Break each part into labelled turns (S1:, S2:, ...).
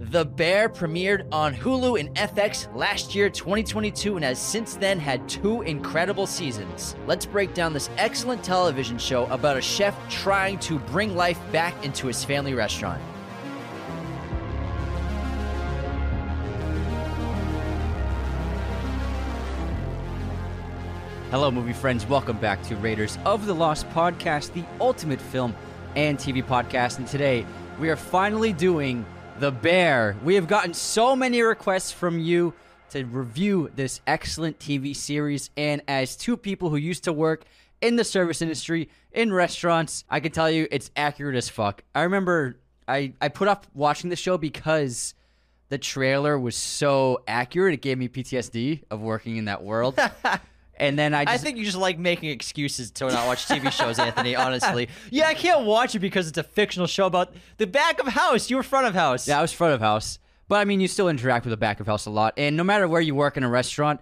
S1: The Bear premiered on Hulu and FX last year, 2022, and has since then had two incredible seasons. Let's break down this excellent television show about a chef trying to bring life back into his family restaurant.
S2: Hello, movie friends. Welcome back to Raiders of the Lost podcast, the ultimate film and TV podcast. And today we are finally doing The Bear. We have gotten so many requests from you to review this excellent TV series. And as two people who used to work in the service industry, in restaurants, I can tell you it's accurate as fuck. I remember I, I put off watching the show because the trailer was so accurate. It gave me PTSD of working in that world. And then I just,
S1: I think you just like making excuses to not watch TV shows, Anthony, honestly. Yeah, I can't watch it because it's a fictional show about the back of house. You were front of house.
S2: Yeah, I was front of house. But I mean, you still interact with the back of house a lot. And no matter where you work in a restaurant,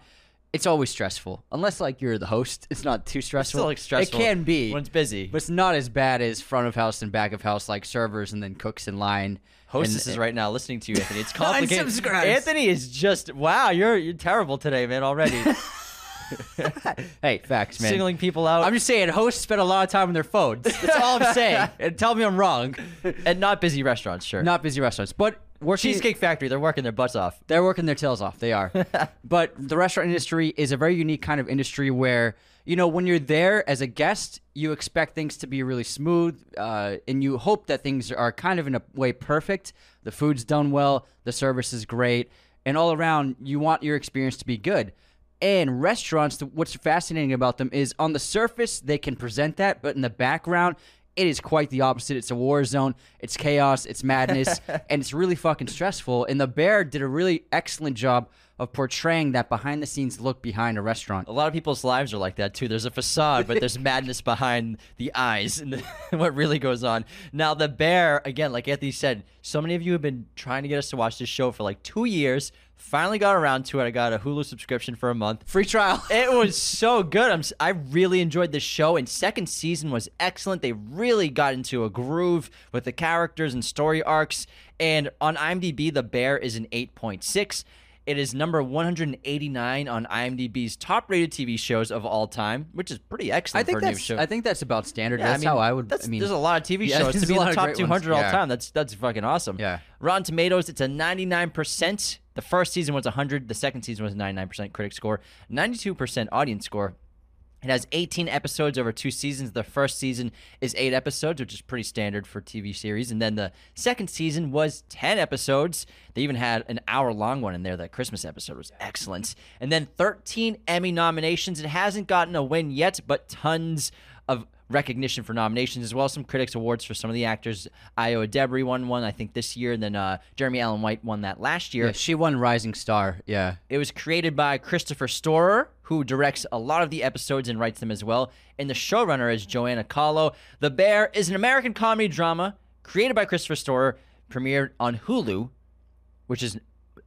S2: it's always stressful. Unless like you're the host, it's not too stressful.
S1: still, like, stressful
S2: It can be
S1: when it's busy.
S2: but it's not as bad as front of house and back of house, like servers and then cooks in line.
S1: Hostess
S2: and,
S1: is right now listening to you, Anthony. It's complicated. Anthony is just wow. You're you're terrible today, man. Already
S2: Hey, facts, man.
S1: singling people out
S2: I'm just saying, hosts spend a lot of time on their phones. That's all I'm saying. and tell me I'm wrong.
S1: and not busy restaurants. Sure.
S2: Not busy restaurants, but working.
S1: Cheesecake Factory. They're working their butts off.
S2: They're working their tails off. They are. but the restaurant industry is a very unique kind of industry where, you know, when you're there as a guest, you expect things to be really smooth uh, and you hope that things are kind of in a way perfect. The food's done well, the service is great, and all around, you want your experience to be good. And restaurants, what's fascinating about them is on the surface, they can present that, but in the background, it is quite the opposite. It's a war zone. It's chaos. It's madness, and it's really fucking stressful. And the Bear did a really excellent job of portraying that behind the scenes look behind a restaurant.
S1: A lot of people's lives are like that too. There's a facade, but there's madness behind the eyes and what really goes on. Now, the bear, again, like Anthony said, so many of you have been trying to get us to watch this show for like two years. Finally got around to it. I got a Hulu subscription for a month.
S2: Free trial.
S1: It was so good. I'm, I really enjoyed the show, and second season was excellent. They really got into a groove with the characters and story arcs. And on IMDb, The Bear is an 8.6. It is number 189 on IMDb's top-rated TV shows of all time, which is pretty
S2: I
S1: excellent
S2: think
S1: for a new show.
S2: I think that's about standard.
S1: Yeah,
S2: that's
S1: I mean,
S2: how I would.
S1: That's,
S2: I mean,
S1: there's a lot of TV
S2: Yeah,
S1: shows to be in the top 200
S2: ones,
S1: all
S2: yeah.
S1: time. That's that's fucking awesome.
S2: Yeah.
S1: Rotten Tomatoes, it's a 99%. The first season was 100. The second season was 99% critic score, 92% audience score. It has 18 episodes over two seasons. The first season is eight episodes, which is pretty standard for TV series. And then the second season was 10 episodes. They even had an hour long one in there. That Christmas episode was excellent. And then 13 Emmy nominations. It hasn't gotten a win yet, but tons recognition for nominations as well as some critics awards for some of the actors. Ayo Edebiri won one, I think, this year. And then uh, Jeremy Allen White won that last year.
S2: yeah, she won Rising Star. Yeah.
S1: It was created by Christopher Storer, who directs a lot of the episodes and writes them as well. And the showrunner is Joanna Calo. The Bear is an American comedy drama created by Christopher Storer, premiered on Hulu, which is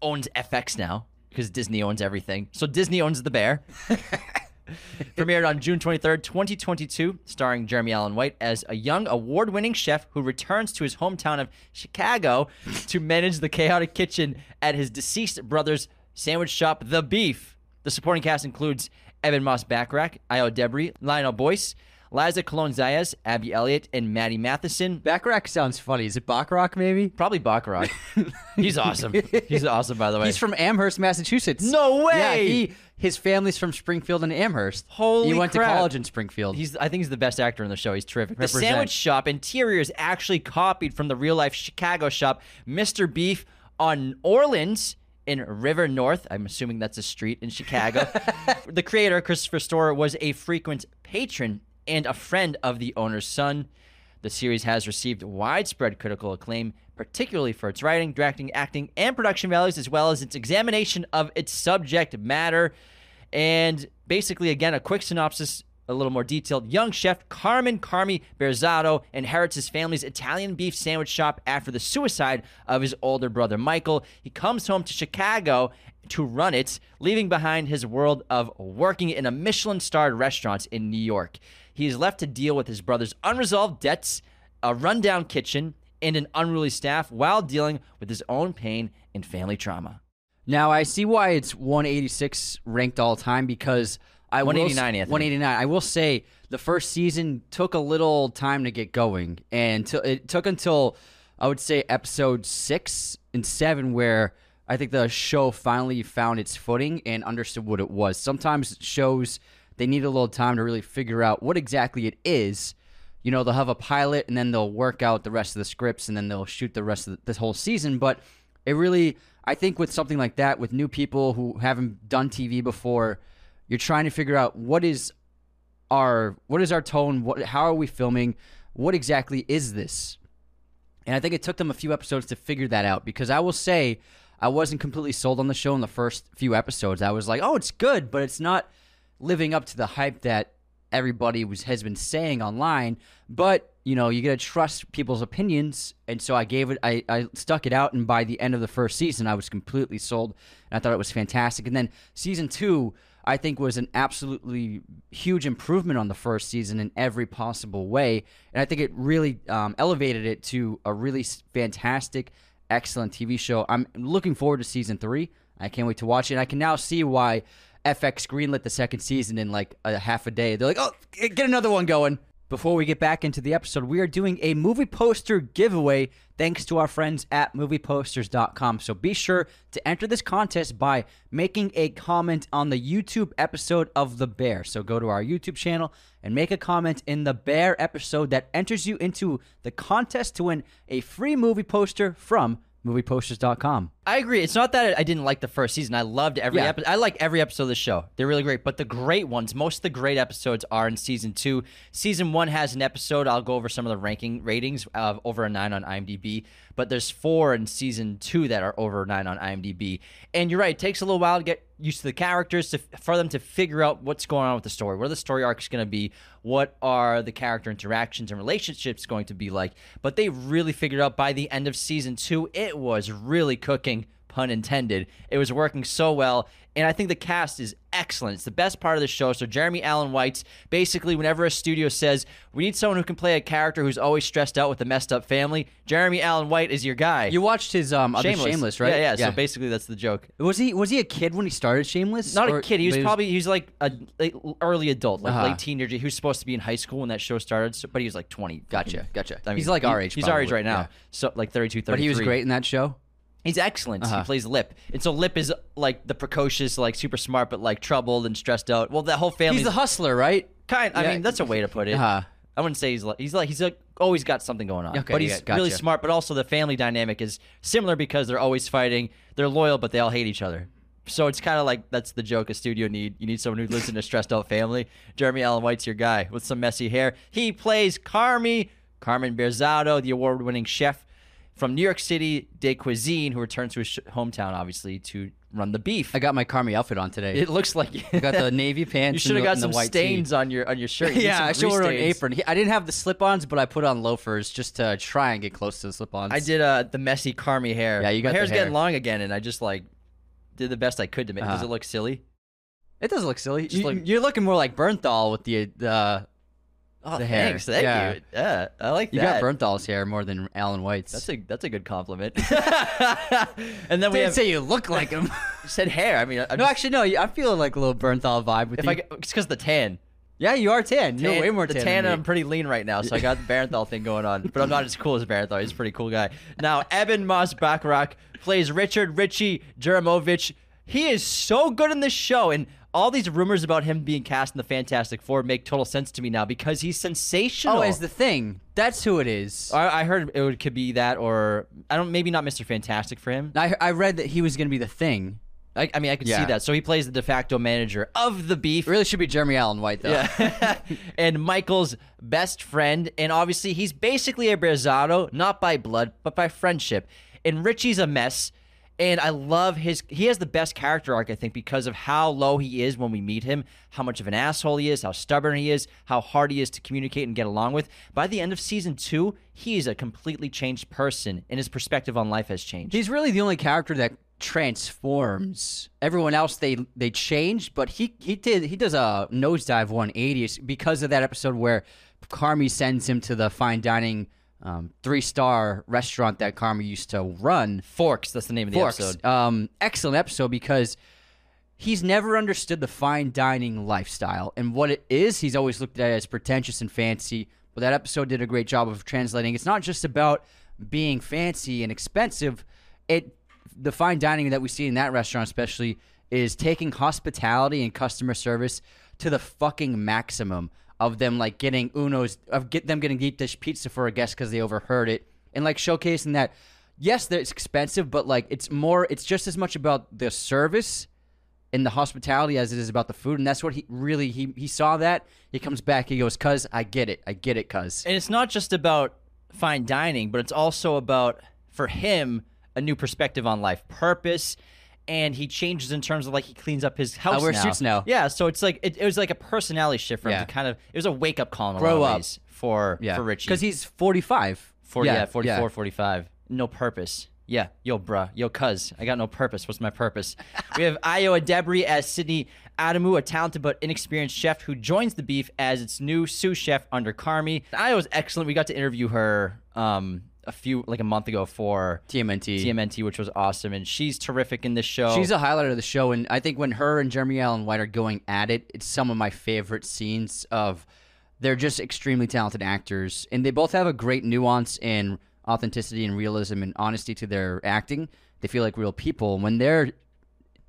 S1: owns FX now because Disney owns everything. So Disney owns The Bear. Premiered on June 23rd, 2022, starring Jeremy Allen White as a young award winning chef who returns to his hometown of Chicago to manage the chaotic kitchen at his deceased brother's sandwich shop, The Beef. The supporting cast includes Evan Moss Backrack, Ayo Edebiri, Lionel Boyce, Liza Colon Zayas, Abby Elliott, and Matty Matheson.
S2: Backrack sounds funny. Is it Backrack maybe?
S1: Probably Baccarat. He's awesome. He's awesome, by the way.
S2: He's from Amherst, Massachusetts.
S1: No way!
S2: Yeah, he his family's from Springfield and Amherst.
S1: Holy
S2: He went
S1: crap.
S2: to college in Springfield.
S1: He's I think he's the best actor in the show. He's terrific. The
S2: Represent.
S1: sandwich shop interior is actually copied from the real life Chicago shop, Mr. Beef on Orleans in River North. I'm assuming that's a street in Chicago. the creator, Christopher Storer, was a frequent patron and a friend of the owner's son. The series has received widespread critical acclaim, particularly for its writing, directing, acting, and production values, as well as its examination of its subject matter. And basically, again, a quick synopsis, a little more detailed. Young chef Carmen Carmi Berzatto inherits his family's Italian beef sandwich shop after the suicide of his older brother Michael. He comes home to Chicago to run it, leaving behind his world of working in a Michelin starred restaurant in New York. He is left to deal with his brother's unresolved debts, a rundown kitchen, and an unruly staff while dealing with his own pain and family trauma.
S2: Now I see why it's 186 ranked all time because I will s-
S1: 189, Anthony.
S2: 189. I will say the first season took a little time to get going, and till it took until I would say episode six and seven where I think the show finally found its footing and understood what it was. Sometimes shows they need a little time to really figure out what exactly it is. You know, they'll have a pilot and then they'll work out the rest of the scripts and then they'll shoot the rest of the, this whole season. But it really, I think, with something like that, with new people who haven't done TV before, you're trying to figure out what is our what is our tone, what how are we filming, what exactly is this? And I think it took them a few episodes to figure that out because I will say I wasn't completely sold on the show in the first few episodes. I was like, "Oh, it's good, but it's not living up to the hype that everybody was has been saying online." But, you know, you got to trust people's opinions, and so I gave it I I stuck it out and by the end of the first season, I was completely sold and I thought it was fantastic. And then season 2 I think was an absolutely huge improvement on the first season in every possible way, and I think it really um, elevated it to a really fantastic, excellent TV show. I'm looking forward to season three. I can't wait to watch it. And I can now see why FX greenlit the second season in like a half a day. They're like, "Oh, get another one going." Before we get back into the episode, we are doing a movie poster giveaway thanks to our friends at movieposters.com. So be sure to enter this contest by making a comment on the YouTube episode of The Bear. So go to our YouTube channel and make a comment in the Bear episode that enters you into the contest to win a free movie poster from movieposters.com.
S1: I agree. It's not that I didn't like the first season. I loved every
S2: Yeah.
S1: episode. I like every episode of the show. They're really great. But the great ones, most of the great episodes are in season two. Season one has an episode. I'll go over some of the ranking ratings of over a nine on IMDb. But there's four in season two that are over nine on IMDb. And you're right. It takes a little while to get used to the characters to for them to figure out what's going on with the story. What are the story arcs going to be? What are the character interactions and relationships going to be like? But they really figured out by the end of season two, it was really cooking pun intended. It was working so well. And I think the cast is excellent. It's the best part of the show. So Jeremy Allen White's basically whenever a studio says we need someone who can play a character who's always stressed out with a messed up family, Jeremy Allen White is your guy.
S2: You watched his um other Shameless, right?
S1: Yeah, yeah, So basically, that's the joke.
S2: was he was he a kid when he started Shameless?
S1: Not
S2: Or-
S1: a kid. He was
S2: but
S1: probably he was like a like, early adult, like
S2: Uh-huh.
S1: late teenager. He was supposed to be in high school when that show started, so, but he was like twenty.
S2: Gotcha, gotcha.
S1: I mean,
S2: He's like our age,
S1: He's our age
S2: probably,
S1: right now.
S2: yeah.
S1: So like 32, 33.
S2: But he was great in that show.
S1: He's excellent. He
S2: Uh-huh.
S1: plays Lip, and so Lip is like the precocious, like super smart, but like troubled and stressed out. Well, that whole family.
S2: He's the hustler, right?
S1: kind. I
S2: yeah.
S1: mean, that's a way to put it.
S2: Uh-huh.
S1: I wouldn't say he's like he's like he's like always got something going on.
S2: Okay,
S1: but he's
S2: yeah, gotcha.
S1: really smart. But also the family dynamic is similar because they're always fighting. They're loyal, but they all hate each other. So it's kind of like that's the joke a studio need. You need someone who lives in a stressed out family. Jeremy Allen White's your guy with some messy hair. He plays Carmi, Carmen Berzatto, the award-winning chef from New York City de Cuisine, who returns to his sh- hometown, obviously, to run the beef.
S2: I got my Carmi outfit on today.
S1: it looks like
S2: I got the navy pants.
S1: You should have got some
S2: white
S1: stains
S2: tee.
S1: on your on your shirt. You
S2: Yeah, I should wear an apron. I didn't have the slip-ons, but I put on loafers just to try and get close to the slip-ons.
S1: I did uh the messy Carmi hair.
S2: Yeah, you got
S1: My
S2: the
S1: hair's
S2: hair.
S1: getting long again, and I just like did the best I could to make. Does
S2: Uh-huh.
S1: it look silly?
S2: It does look silly. You,
S1: look-
S2: you're looking more like Bernthal with the the.
S1: Oh,
S2: The hair.
S1: thanks. Thank
S2: Yeah.
S1: you. Yeah, I like
S2: You
S1: that.
S2: You got Bernthal's hair more than Allen White's.
S1: That's a that's a good compliment. and then we
S2: didn't
S1: have
S2: say you look like him.
S1: you said hair. I mean, I'm
S2: no,
S1: just-
S2: actually, no. I'm feeling like a little Bernthal vibe with
S1: if
S2: you.
S1: I it's because the tan.
S2: yeah, you are tan. You're way more tan.
S1: the
S2: tan.
S1: tan.
S2: than
S1: I'm pretty lean right now, so I got the Bernthal thing going on. But I'm not as cool as Bernthal. He's a pretty cool guy. Now, Ebon Moss Bachrach plays Richard Richie Jerimovich. He is so good in this show, and all these rumors about him being cast in the Fantastic Four make total sense to me now because he's sensational.
S2: Oh, as the thing. That's who it is.
S1: I, I heard it would, could be that, or I don't. Maybe not Mr. Fantastic for him.
S2: I I read that he was going to be the thing.
S1: I, I mean, I could see that. So he plays the de facto manager of the Beef.
S2: It really should be Jeremy Allen White though.
S1: Yeah. and Michael's best friend. And obviously, he's basically a Berzatto, not by blood, but by friendship. And Richie's a mess. And I love his. He has the best character arc, I think, because of how low he is when we meet him, how much of an asshole he is, how stubborn he is, how hard he is to communicate and get along with. By the end of season two, he is a completely changed person, and his perspective on life has changed.
S2: He's really the only character that transforms. Everyone else they they change, but he he did he does a nosedive 180 because of that episode where Carmi sends him to the fine dining um, three star restaurant that Carmi used to run.
S1: Forks. That's the name of the
S2: Forks.
S1: episode.
S2: Um, excellent episode because he's never understood the fine dining lifestyle and what it is. He's always looked at it as pretentious and fancy. But that episode did a great job of translating. It's not just about being fancy and expensive. It the fine dining that we see in that restaurant, especially, is taking hospitality and customer service to the fucking maximum of them like getting Uno's of get them getting deep dish pizza for a guest because they overheard it and like showcasing that yes, it's expensive, but like it's more it's just as much about the service and the hospitality as it is about the food. And that's what he really he he saw that. He comes back, he goes, Cuz I get it. I get it, cuz.
S1: And it's not just about fine dining, but it's also about for him a new perspective on life, purpose, and he changes in terms of like he cleans up his house.
S2: wears
S1: now.
S2: suits now.
S1: Yeah, so it's like it, it was like a personality shift for him
S2: Yeah.
S1: to kind of it was a wake up call in a
S2: Grow
S1: lot of ways for
S2: Yeah.
S1: for Richie
S2: Cuz he's 45.
S1: 40, yeah, 44, 45. No purpose. Yeah, yo, bruh. Yo, cuz. I got no purpose. What's my purpose? we have Ayo Edebiri as Sydney Adamu, a talented but inexperienced chef who joins the beef as its new sous chef under Carmi. Ayo is excellent. We got to interview her um, a few, like a month ago for
S2: TMNT.
S1: TMNT, which was awesome. And she's terrific in this show.
S2: She's a highlight of the show, and I think when her and Jeremy Allen White are going at it, it's some of my favorite scenes of. They're just extremely talented actors, and they both have a great nuance and authenticity and realism and honesty to their acting. They feel like real people. When they're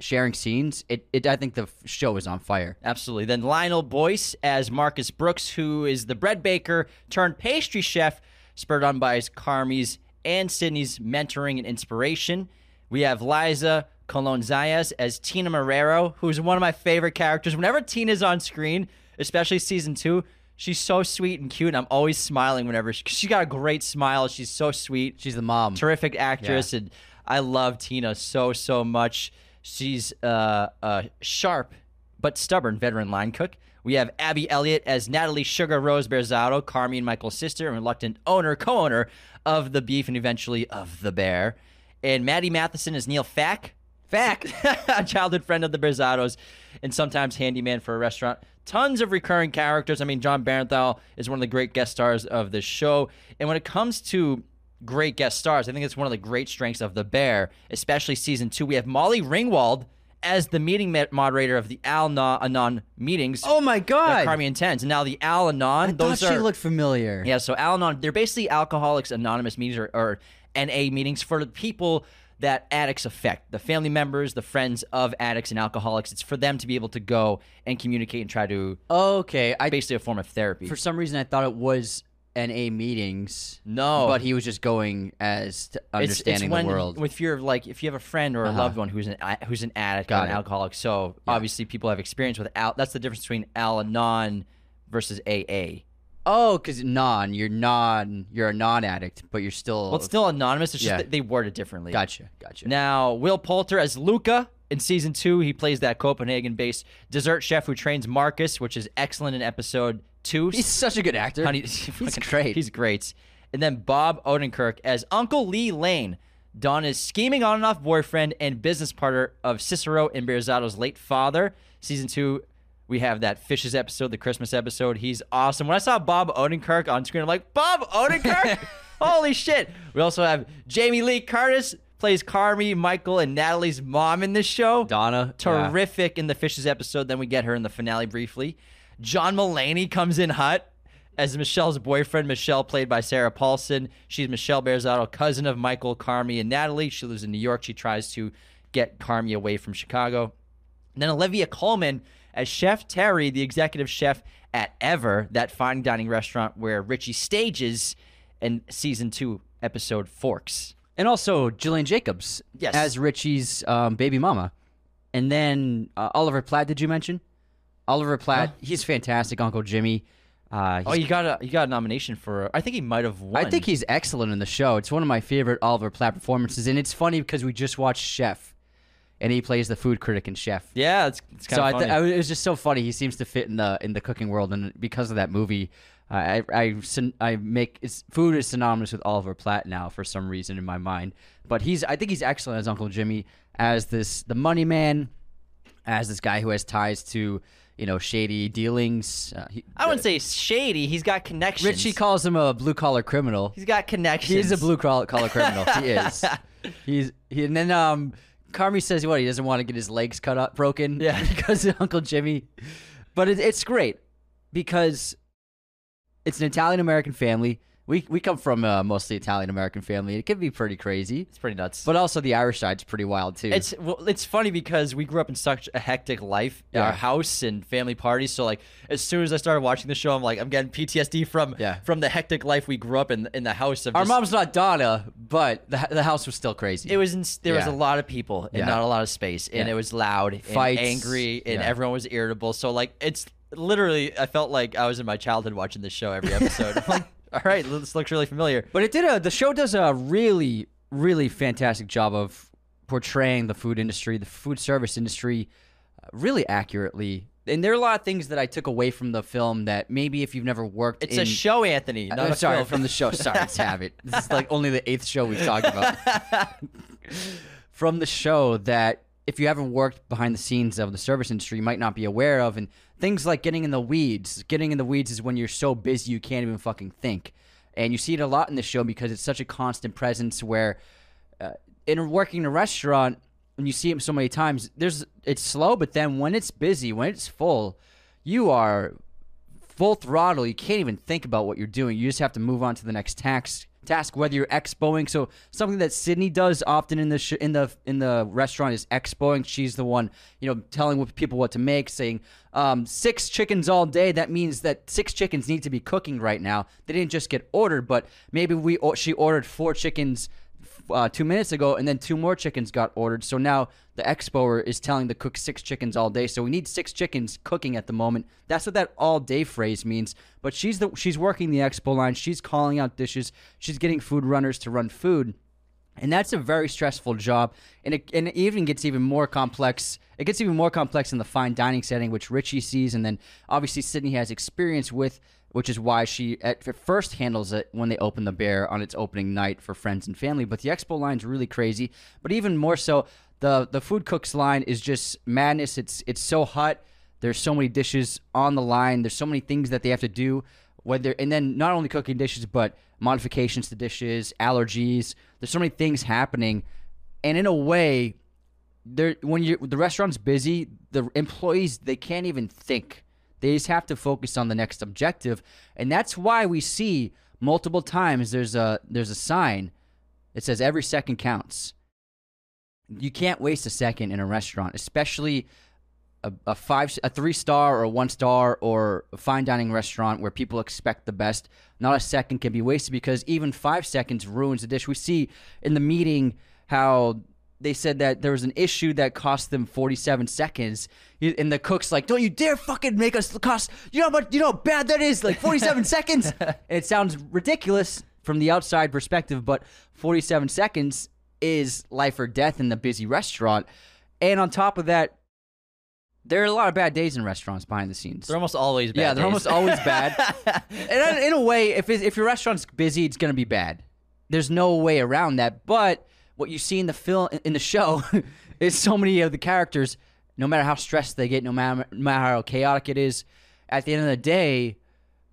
S2: sharing scenes, it, it I think the show is on fire.
S1: Absolutely. Then Lionel Boyce as Marcus Brooks, who is the bread baker turned pastry chef, spurred on by his Carmi's and Sydney's mentoring and inspiration. We have Liza Colon Zayas as Tina Marrero, who's one of my favorite characters. Whenever Tina's on screen, especially season two, she's so sweet and cute, and I'm always smiling whenever she, she's got a great smile. She's so sweet
S2: She's the mom.
S1: terrific actress, and I love Tina so so much. She's uh, a sharp but stubborn veteran line cook. We have Abby Elliott as Natalie Sugar Rose Berzatto, Carmi and Michael's sister, and reluctant owner, co-owner of the beef and eventually of the bear. And Matty Matheson is Neil Fak. Fak, a childhood friend of the Berzattos, and sometimes handyman for a restaurant. Tons of recurring characters. I mean, Jon Bernthal is one of the great guest stars of this show. And when it comes to great guest stars, I think it's one of the great strengths of The Bear, especially season two. We have Molly Ringwald as the meeting moderator of the Al Anon meetings.
S2: oh my god!
S1: that Carmi intends. And now the Al Anon,
S2: I
S1: those
S2: thought
S1: are
S2: she looked familiar.
S1: yeah, so Al Anon, they're basically Alcoholics Anonymous meetings or, or NA meetings for the people that addicts affect, the family members, the friends of addicts and alcoholics. It's for them to be able to go and communicate and try to
S2: Okay, I
S1: basically a form of therapy.
S2: for some reason I thought it was NA meetings.
S1: no,
S2: but he was just going as to
S1: it's,
S2: understanding
S1: it's when,
S2: the world.
S1: If you're like, if you have a friend or a
S2: Uh-huh.
S1: loved one who's an who's an addict
S2: Got
S1: or an
S2: it.
S1: alcoholic, so obviously people have experience with Al. That's the difference between Al Anon versus AA.
S2: Oh, because non, you're non, you're a non-addict, but you're still.
S1: Well, it's still anonymous. It's just
S2: Yeah.
S1: that they word it differently.
S2: gotcha, gotcha.
S1: Now, Will Poulter as Luca in season two. He plays that Copenhagen based dessert chef who trains Marcus, which is excellent in episode two.
S2: He's such a good actor.
S1: Honey-
S2: He's
S1: fucking-
S2: great.
S1: He's great. And then Bob Odenkirk as Uncle Lee Lane, Donna's scheming on and off boyfriend and business partner of Cicero and Berzatto's late father. Season two, we have that Fishes episode, the Christmas episode. He's awesome. When I saw Bob Odenkirk on screen, I'm like, Bob Odenkirk? Holy shit. We also have Jamie Lee Curtis plays Carmi, Michael, and Natalie's mom in this show.
S2: Donna. yeah.
S1: Terrific in the Fishes episode. Then we get her in the finale briefly. John Mulaney comes in hot as Michelle's boyfriend. Michelle, played by Sarah Paulson. She's Michelle Berzatto, cousin of Michael, Carmi, and Natalie. She lives in New York. She tries to get Carmi away from Chicago. And then Olivia Colman as Chef Terry, the executive chef at Ever, that fine dining restaurant where Richie stages in season two, episode Forks.
S2: And also Gillian Jacobs
S1: Yes.
S2: as Richie's um, baby mama, and then uh, Oliver Platt. Did you mention Oliver Platt? He's fantastic, Uncle Jimmy. Uh,
S1: Oh, you got a you got a nomination for. I think he might have won.
S2: I think he's excellent in the show. It's one of my favorite Oliver Platt performances, and it's funny because we just watched Chef, and he plays the food critic in Chef.
S1: Yeah, it's, it's kind
S2: so
S1: of funny.
S2: I, it was just so funny. He seems to fit in the in the cooking world, and because of that movie, I I I make food is synonymous with Oliver Platt now for some reason in my mind. But he's I think he's excellent as Uncle Jimmy, as this the money man, as this guy who has ties to you know, shady dealings. Uh, he,
S1: I wouldn't say shady. He's got connections.
S2: Richie calls him a blue collar criminal.
S1: He's got connections.
S2: He is a blue collar criminal. he is. He's he, and then um, Carmy says what he doesn't want to get his legs cut up broken.
S1: Yeah.
S2: because of Uncle Jimmy. But it, it's great because it's an Italian American family. We we come from a mostly Italian American family. It can be pretty crazy,
S1: It's pretty nuts.
S2: but also the Irish side's pretty wild too.
S1: It's well, it's funny because we grew up in such a hectic life,
S2: Yeah.
S1: our house and family parties. So like, as soon as I started watching the show, I'm like, I'm getting PTSD from
S2: Yeah.
S1: from the hectic life we grew up in in the house. Of
S2: Our
S1: just-
S2: mom's not Donna, but the the house was still crazy.
S1: It was in, there was
S2: Yeah.
S1: a lot of people and
S2: Yeah.
S1: not a lot of space, and
S2: Yeah.
S1: it was loud, and
S2: Fights.
S1: angry, and
S2: Yeah.
S1: everyone was irritable. So like, it's literally, I felt like I was in my childhood watching this show every episode. I'm like, all right, this looks really familiar.
S2: But it did a the show does a really really fantastic job of portraying the food industry, the food service industry, uh, really accurately. And there are a lot of things that I took away from the film that maybe if you've never worked,
S1: It's
S2: in,
S1: a show, Anthony. Not
S2: I'm sorry
S1: film.
S2: from the show. Sorry, it's habit. This is like only the eighth show we've talked about. from the show that if you haven't worked behind the scenes of the service industry, you might not be aware of, and things like getting in the weeds. Getting in the weeds is when you're so busy you can't even fucking think, and you see it a lot in the show because it's such a constant presence. Where uh, in working in a restaurant, and you see it so many times, there's it's slow, but then when it's busy, when it's full, you are full throttle. You can't even think about what you're doing. You just have to move on to the next task. Task whether you're expoing. So something that Sydney does often in the sh- in the in the restaurant is expoing. She's the one you know telling people what to make, saying um, six chickens all day. That means that six chickens need to be cooking right now. They didn't just get ordered, but maybe we she ordered four chickens uh, two minutes ago, and then two more chickens got ordered. So now the expoer is telling the cook six chickens all day. So we need six chickens cooking at the moment. That's what that all day phrase means. But she's the she's working the expo line. She's calling out dishes. She's getting food runners to run food. And that's a very stressful job, and it, and it even gets even more complex. It gets even more complex in the fine dining setting, which Richie sees, and then obviously Sydney has experience with, which is why she at first handles it when they open the bear on its opening night for friends and family. But the expo line's really crazy. But even more so, the the food cooks line is just madness. It's it's so hot. There's so many dishes on the line. There's so many things that they have to do. Whether and then not only cooking dishes, but modifications to dishes, allergies. There's so many things happening, and in a way, there when you the restaurant's busy, the employees they can't even think. They just have to focus on the next objective, and that's why we see multiple times there's a there's a sign that says every second counts. You can't waste a second in a restaurant, especially a, a five, a three star or one star or a fine dining restaurant where people expect the best. Not a second can be wasted because even five seconds ruins the dish. We see in the meeting how they said that there was an issue that cost them 47 seconds and the cook's like don't you dare fucking make us cost you know how much you know how bad that is like 47 seconds and it sounds ridiculous from the outside perspective but 47 seconds is life or death in the busy restaurant and on top of that there are a lot of bad days in restaurants behind the scenes
S1: They're almost always bad.
S2: yeah, they're
S1: days.
S2: almost always bad. and in- in a way, if if your restaurant's busy, it's gonna be bad. There's no way around that. But what you see in the film in the show is so many of the characters, no matter how stressed they get, no matter, no matter how chaotic it is, at the end of the day,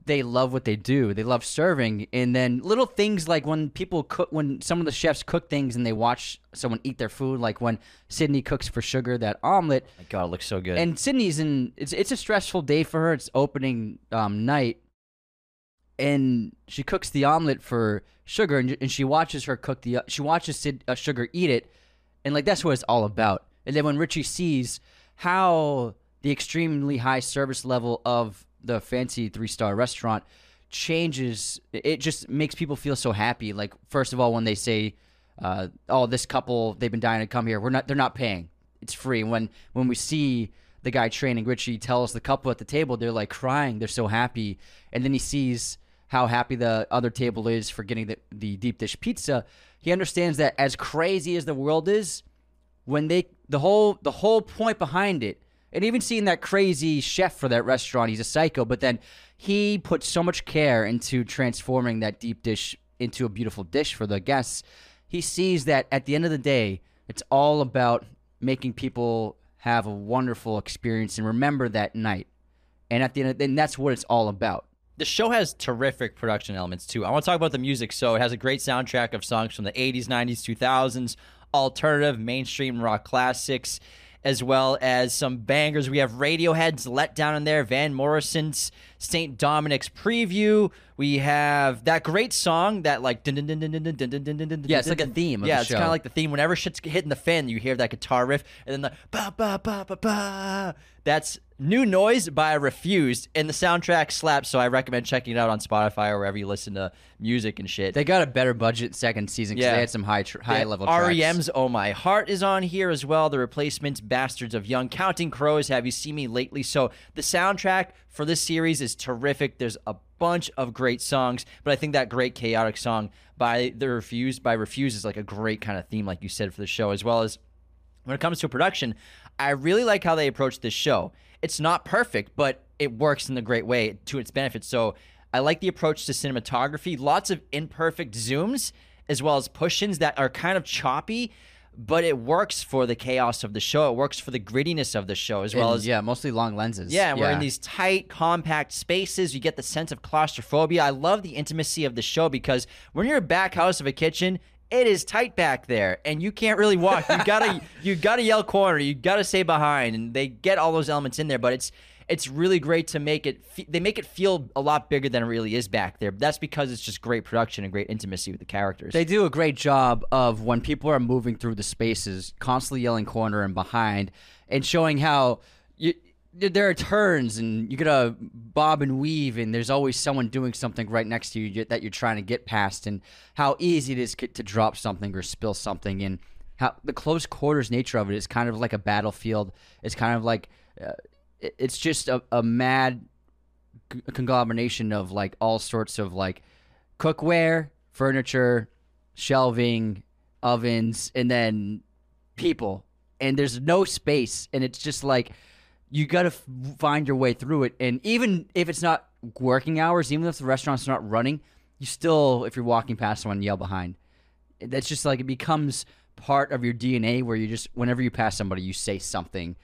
S2: they love what they do. They love serving, and then little things like when people cook, when some of the chefs cook things and they watch someone eat their food, like when Sydney cooks for Sugar that omelet,
S1: My God, it looks so good.
S2: and Sydney's in it's it's a stressful day for her. It's opening um, night, and she cooks the omelet for Sugar, and, and she watches her cook the she watches Sid, uh, Sugar eat it, and like that's what it's all about. And then when Richie sees how the extremely high service level of the fancy three star restaurant changes, it just makes people feel so happy. Like first of all, when they say, uh, "Oh, this couple they've been dying to come here," we're not they're not paying. It's free. When when we see the guy training Richie tells the couple at the table, they're like crying. They're so happy, and then he sees how happy the other table is for getting the, the deep dish pizza. He understands that as crazy as the world is, when they the whole the whole point behind it and even seeing that crazy chef for that restaurant he's a psycho but then he put so much care into transforming that deep dish into a beautiful dish for the guests he sees that at the end of the day it's all about making people have a wonderful experience and remember that night and at the end, of, and that's what it's all about.
S1: The show has terrific production elements too. I want to talk about the music. So it has a great soundtrack of songs from the 80s, 90s, 2000s, alternative, mainstream rock classics, as well as some bangers. We have Radiohead's Let Down in there, Van Morrison's St. Dominic's Preview. We have that great song that like dun, dun, dun, dun, dun, dun, dun, dun, dun, dun,
S2: Yeah, it's like a theme of
S1: yeah,
S2: the
S1: it's kind of like the theme. Whenever shit's hitting the fan, you hear that guitar riff, and then the ba ba ba ba ba. That's New Noise by Refused, and the soundtrack slaps. So I recommend checking it out on Spotify or wherever you listen to music and shit.
S2: They got a better budget second season because
S1: Yeah.
S2: they had some high tr- high level tracks.
S1: REM's "Oh My Heart" is on here as well. The replacements, "Bastards of Young," "Counting Crows," "Have You Seen Me Lately?" So the soundtrack for this series is terrific. There's a bunch of great songs, but I think that great chaotic song by the Refused by Refuse is like a great kind of theme, like you said, for the show, as well as when it comes to production. I really like how they approach this show. It's not perfect, but it works in a great way to its benefit. So I like the approach to cinematography. Lots of imperfect zooms, as well as push-ins that are kind of choppy, but it works for the chaos of the show. It works for the grittiness of the show, as well
S2: And,
S1: as
S2: yeah, mostly long lenses.
S1: yeah, and we're in these tight, compact spaces. You get the sense of claustrophobia. I love the intimacy of the show because when you're a back house of a kitchen, it is tight back there, and you can't really walk. You gotta, you gotta yell corner. You gotta stay behind, and they get all those elements in there. But it's, it's really great to make it. They make it feel a lot bigger than it really is back there. That's because it's just great production and great intimacy with the characters.
S2: They do a great job of when people are moving through the spaces, constantly yelling corner and behind, and showing how you, there are turns and you gotta bob and weave, and there's always someone doing something right next to you that you're trying to get past, and how easy it is to drop something or spill something, and how the close quarters nature of it is kind of like a battlefield. It's kind of like uh, it's just a, a mad conglomeration of like all sorts of like cookware, furniture, shelving, ovens, and then people. And there's no space, and it's just like you got to f- find your way through it. And even if it's not working hours, even if the restaurant's are not running, you still, if you're walking past someone, yell behind. That's just like it becomes part of your DNA, where you just whenever you pass somebody, you say something,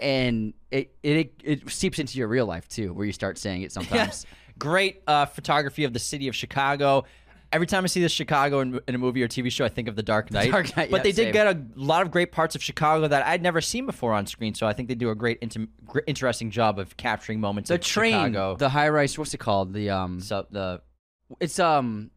S2: and it it it seeps into your real life too, where you start saying it sometimes.
S1: Great uh, photography of the city of Chicago. Every time I see this Chicago in, in a movie or TV show, I think of The Dark Knight.
S2: Dark Knight,
S1: but
S2: yeah,
S1: they did
S2: same.
S1: get a lot of great parts of Chicago that I'd never seen before on screen. So I think they do a great, gr- interesting job of capturing moments
S2: the
S1: of
S2: train,
S1: Chicago.
S2: the high rise, what's it called? The um,
S1: so the
S2: it's um,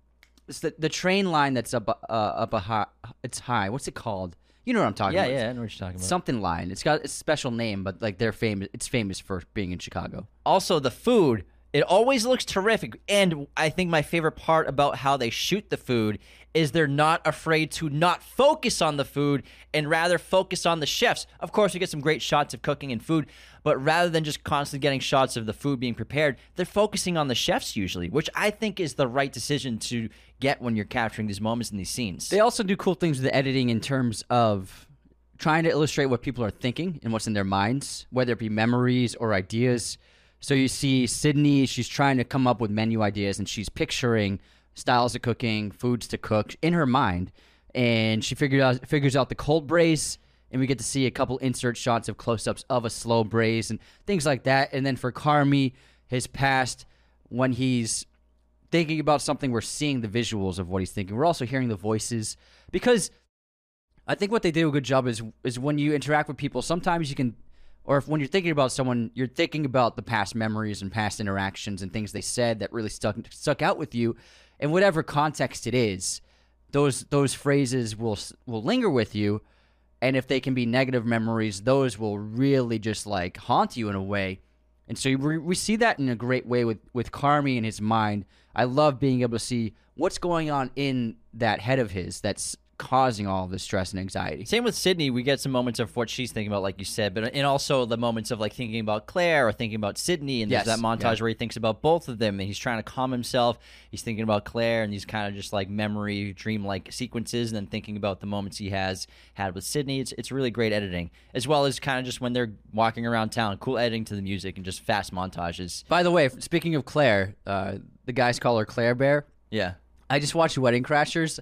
S2: it's the the train line that's up uh, up a high. It's high. What's it called? You know what I'm talking
S1: yeah,
S2: about?
S1: yeah, I know what you're talking about.
S2: Something line. It's got a special name, but like they're famous. It's famous for being in Chicago.
S1: also the food it always looks terrific. And i think my favorite part about how they shoot the food is they're not afraid to not focus on the food and rather focus on the chefs. Of course we get some great shots of cooking and food but rather than just constantly getting shots of the food being prepared they're focusing on the chefs usually which i think is the right decision to get when you're capturing these moments in these scenes.
S2: They also do cool things with the editing in terms of trying to illustrate what people are thinking and what's in their minds, whether it be memories or ideas. So you see Sydney, she's trying to come up with menu ideas and she's picturing styles of cooking, foods to cook in her mind. And she figured out figures out the cold braise and we get to see a couple insert shots of close-ups of a slow braise and things like that. And then for Carmi, his past when he's thinking about something, we're seeing the visuals of what he's thinking. We're also hearing the voices because I think what they do a good job is is when you interact with people. Sometimes you can, or if when you're thinking about someone, you're thinking about the past memories and past interactions and things they said that really stuck stuck out with you, in whatever context it is. Those those phrases will will linger with you, and if they can be negative memories, those will really just like haunt you in a way. And so we, we see that in a great way with with Carmi and his mind. I love being able to see what's going on in that head of his that's causing all the stress and anxiety.
S1: Same with Sydney. We get some moments of what she's thinking about, like you said, but and also the moments of like thinking about Claire or thinking about Sydney, and
S2: Yes,
S1: there's that montage
S2: yeah.
S1: where he thinks about both of them, and he's trying to calm himself. He's thinking about Claire, and these kind of just like memory, dream-like sequences, and then thinking about the moments he has had with Sydney. It's it's really great editing, as well as kind of just when they're walking around town, cool editing to the music and just fast montages.
S2: By the way, speaking of Claire, uh, the guys call her Claire Bear.
S1: Yeah,
S2: I just watched Wedding Crashers,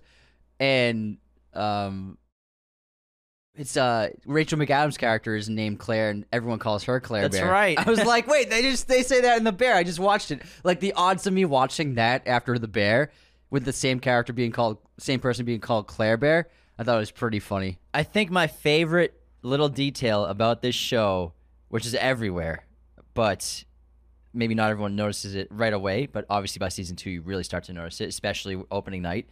S2: and um, It's uh Rachel McAdams' character is named Claire, and everyone calls her Claire.
S1: That's
S2: Bear.
S1: right.
S2: I was like, wait, they just they say that in the Bear. I just watched it. Like the odds of me watching that after the Bear, with the same character being called, same person being called Claire Bear, I thought it was pretty funny.
S1: I think my favorite little detail about this show, which is everywhere, but maybe not everyone notices it right away, but obviously by season two you really start to notice it, especially opening night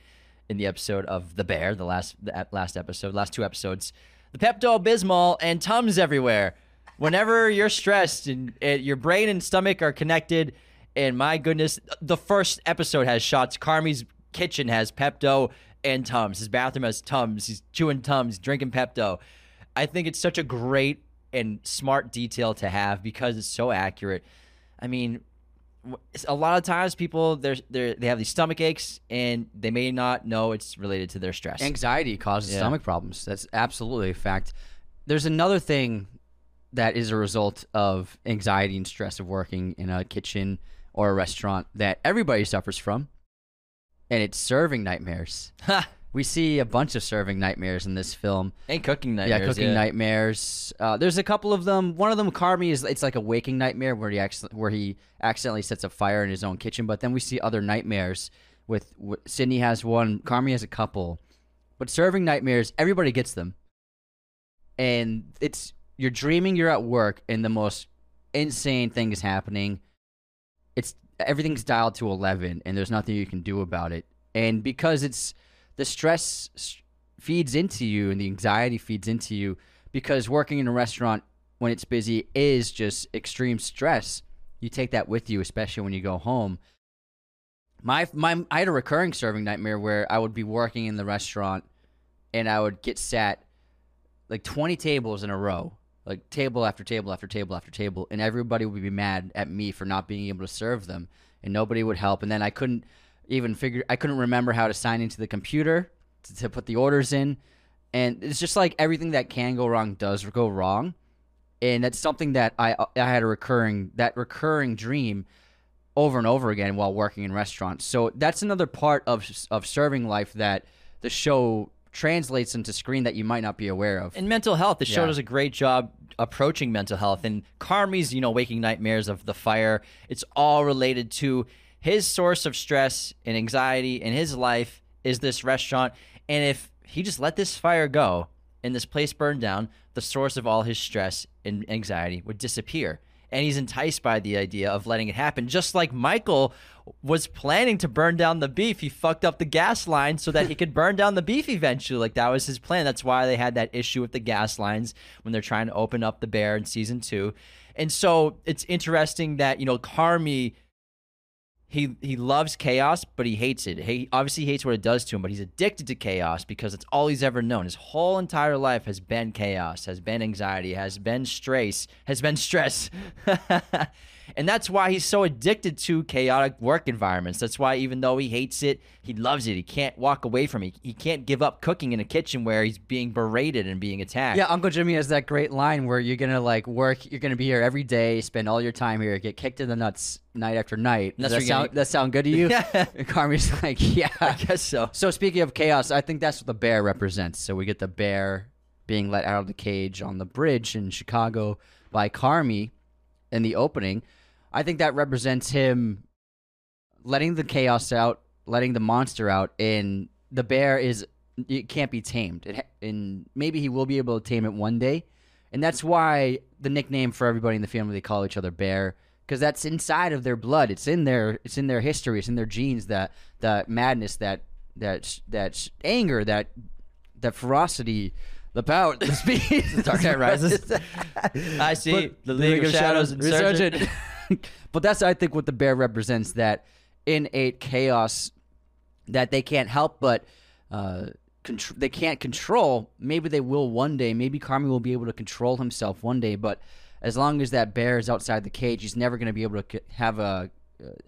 S1: in the episode of The Bear, the last the last episode, last two episodes. The Pepto Bismol and Tums everywhere. Whenever you're stressed and, and your brain and stomach are connected, and my goodness, the first episode has shots. Carmi's kitchen has Pepto and Tums. His bathroom has Tums. He's chewing Tums, drinking Pepto. I think it's such a great and smart detail to have because it's so accurate. I mean, a lot of times people they're, they're they have these stomach aches and they may not know it's related to their stress.
S2: Anxiety causes
S1: Yeah.
S2: stomach problems. That's absolutely a fact. There's another thing that is a result of anxiety and stress of working in a kitchen or a restaurant that everybody suffers from, and it's serving nightmares. We see a bunch of serving nightmares in this film.
S1: and cooking nightmares.
S2: yeah, cooking nightmares. Uh, there's a couple of them. One of them, Carmi, is it's like a waking nightmare where he acc- where he accidentally sets a fire in his own kitchen. But then we see other nightmares. With, with Sydney has one, Carmi has a couple. But serving nightmares, everybody gets them, and it's you're dreaming you're at work and the most insane thing is happening. It's everything's dialed to eleven, and there's nothing you can do about it. And because it's the stress feeds into you and the anxiety feeds into you because working in a restaurant when it's busy is just extreme stress. You take that with you, especially when you go home. My my I had a recurring serving nightmare where I would be working in the restaurant and I would get sat like 20 tables in a row, like table after table after table after table, and everybody would be mad at me for not being able to serve them, and nobody would help. And then I couldn't even figure, I couldn't remember how to sign into the computer to, to put the orders in, and it's just like everything that can go wrong does go wrong, and that's something that I I had a recurring that recurring dream over and over again while working in restaurants. So that's another part of of serving life that the show translates into screen that you might not be aware of.
S1: And mental health. The show
S2: Yeah.
S1: does a great job approaching mental health. And Carmi's, you know, waking nightmares of the fire, it's all related to his source of stress and anxiety in his life is this restaurant. And if he just let this fire go and this place burn down, the source of all his stress and anxiety would disappear. And he's enticed by the idea of letting it happen, just like Michael was planning to burn down the beef. He fucked up the gas line so that he could burn down the beef eventually. Like that was his plan. That's why they had that issue with the gas lines when they're trying to open up the bear in season two. And so it's interesting that, you know, Carmi he he loves chaos, but he hates it. He obviously hates what it does to him, but he's addicted to chaos because it's all he's ever known. His whole entire life has been chaos, has been anxiety, has been stress, has been stress. and that's why he's so addicted to chaotic work environments. That's why even though he hates it, he loves it. He can't walk away from it. He can't give up cooking in a kitchen where he's being berated and being attacked.
S2: Yeah, Uncle Jimmy has that great line where you're gonna like work, you're gonna be here every day, spend all your time here, get kicked in the nuts night after night. Does that sound
S1: gonna-
S2: that sound good to you?
S1: Yeah.
S2: And Carmi's like, yeah.
S1: I guess so.
S2: So speaking of chaos, I think that's what the bear represents. So we get the bear being let out of the cage on the bridge in Chicago by Carmi in the opening. I think that represents him letting the chaos out, letting the monster out, and the bear is it can't be tamed. It, and maybe he will be able to tame it one day. And that's why the nickname for everybody in the family they call each other bear because that's inside of their blood. It's in their it's in their history. It's in their genes. That that madness, that that that anger, that that ferocity, the power, the speed. the
S1: Dark Knight Rises. I see
S2: But
S1: the League, of Shadows insurgent.
S2: but that's I think what the bear represents. That innate chaos that they can't help but uh, contr- they can't control. Maybe they will one day. Maybe Carmi will be able to control himself one day. But as long as that bear is outside the cage, he's never going to be able to c- have a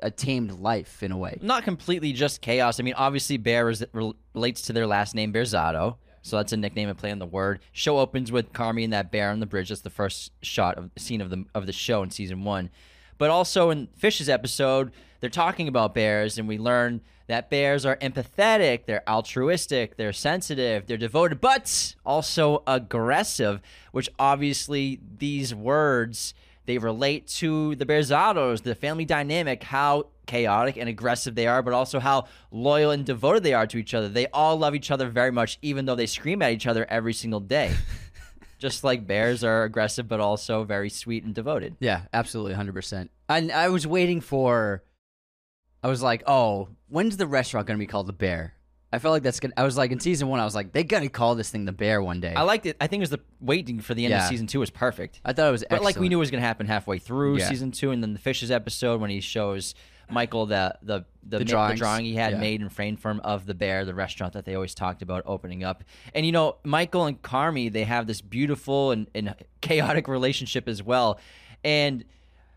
S2: a tamed life in a way.
S1: not completely just chaos. I mean, obviously, Bear is, rel- relates to their last name, Berzatto. So that's a nickname and play on the word. Show opens with Carmi and that bear on the bridge. That's the first shot of scene of the of the show in season one. But also in Fish's episode, they're talking about bears, and we learn that bears are empathetic, they're altruistic, they're sensitive, they're devoted, but also aggressive, which obviously these words they relate to the Berzattos, the family dynamic, how chaotic and aggressive they are, but also how loyal and devoted they are to each other. They all love each other very much, even though they scream at each other every single day. Just like bears are aggressive, but also very sweet and devoted.
S2: Yeah, absolutely, hundred percent. And I was waiting for. I was like, oh, when's the restaurant gonna be called the Bear? I felt like that's gonna. I was like in season one, I was like, they gotta call this thing the Bear one day.
S1: I liked it. I think it was the waiting for the end
S2: Yeah.
S1: of season two was perfect.
S2: I thought it was,
S1: But like we
S2: excellent.
S1: knew it was going to happen halfway through
S2: Yeah.
S1: season two, and then the fishes episode when he shows Michael the the the, ma-
S2: drawings.
S1: drawing he had
S2: Yeah.
S1: made and framed for him of the bear, the restaurant that they always talked about opening up. And you know, Michael and Carmi, they have this beautiful and, and chaotic relationship as well. And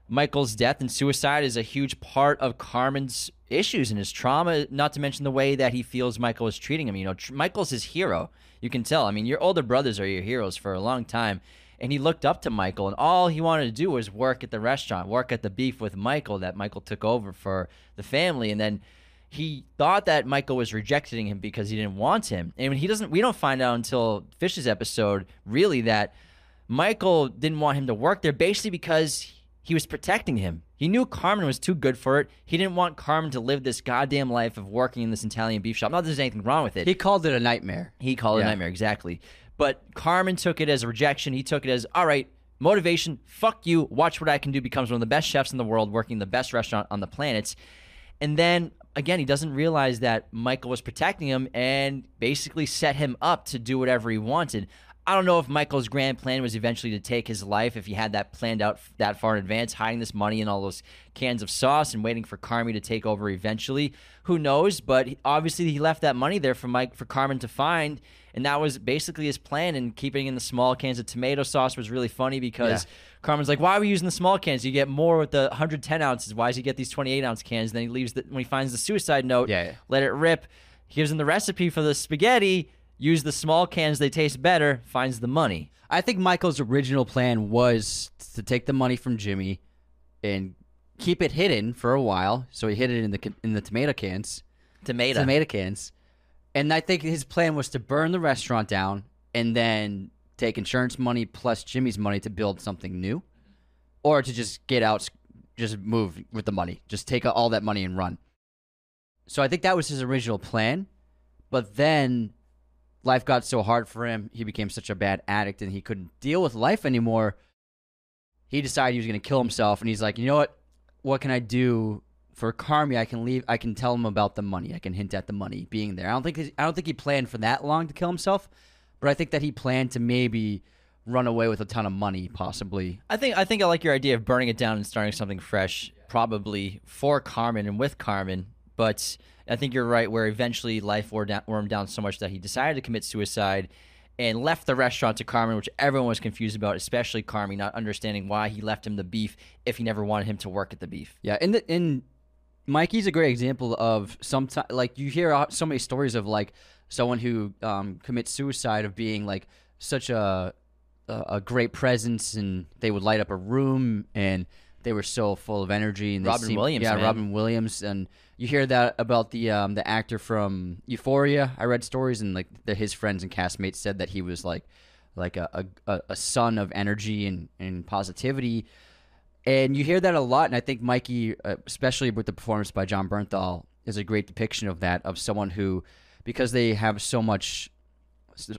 S1: Michael's death and suicide is a huge part of Carmen's issues and his trauma, not to mention the way that he feels Michael is treating him. You know, tr- Michael's his hero. You can tell. I mean, your older brothers are your heroes for a long time. And he looked up to Michael, and all he wanted to do was work at the restaurant, work at the beef with Michael that Michael took over for the family. And then he thought that Michael was rejecting him because he didn't want him. And he doesn't, we don't find out until Fish's episode, really, that Michael didn't want him to work there basically because he was protecting him. He knew Carmen was too good for it. He didn't want Carmen to live this goddamn life of working in this Italian beef shop. Not that there's anything wrong with it.
S2: he called it a nightmare.
S1: He called it a nightmare, exactly. But Carmen took it as a rejection. He took it as, all right, motivation, fuck you, watch what I can do, becomes one of the best chefs in the world, working the best restaurant on the planet. And then again, he doesn't realize that Michael was protecting him and basically set him up to do whatever he wanted. I don't know if Michael's grand plan was eventually to take his life, if he had that planned out that far in advance, hiding this money in all those cans of sauce and waiting for Carmi to take over eventually. Who knows? But obviously, he left that money there for Mike for Carmen to find, and that was basically his plan. And keeping in the small cans of tomato sauce was really funny because
S2: Yeah.
S1: Carmen's like, "Why are we using the small cans? You get more with the 110 ounces. Why does he get these 28 ounce cans?" then he leaves the, when he finds the suicide note.
S2: Yeah, yeah.
S1: Let it rip. He gives him the recipe for the spaghetti. Use the small cans; they taste better. Finds the money.
S2: I think Michael's original plan was to take the money from Jimmy and keep it hidden for a while. So he hid it in the in the tomato cans,
S1: Tomato.
S2: tomato cans, and I think his plan was to burn the restaurant down and then take insurance money plus Jimmy's money to build something new, or to just get out, just move with the money, just take all that money and run. So I think that was his original plan, but then life got so hard for him. He became such a bad addict and he couldn't deal with life anymore. He decided he was going to kill himself and he's like, "You know what? What can I do for Carmi? I can leave I can tell him about the money. I can hint at the money being there." I don't think I don't think he planned for that long to kill himself, but I think that he planned to maybe run away with a ton of money possibly.
S1: I think I think I like your idea of burning it down and starting something fresh, probably for Carmen and with Carmen. But I think you're right, where eventually life wore, down, wore him down so much that he decided to commit suicide and left the restaurant to Carmen, which everyone was confused about, especially Carmen, not understanding why he left him the beef if he never wanted him to work at the beef.
S2: Yeah, and the, and Mikey's a great example of sometimes like you hear so many stories of like someone who um, commits suicide of being like such a, a a great presence and they would light up a room and they were so full of energy and
S1: Robin
S2: seemed-
S1: Williams,
S2: yeah
S1: man.
S2: Robin Williams and you hear that about the um, the actor from Euphoria I read stories and like his friends and castmates said that he was like like a a, a son of energy and, and positivity and you hear that a lot, and I think Mikey, uh, especially with the performance by Jon Bernthal, is a great depiction of that of someone who, because they have so much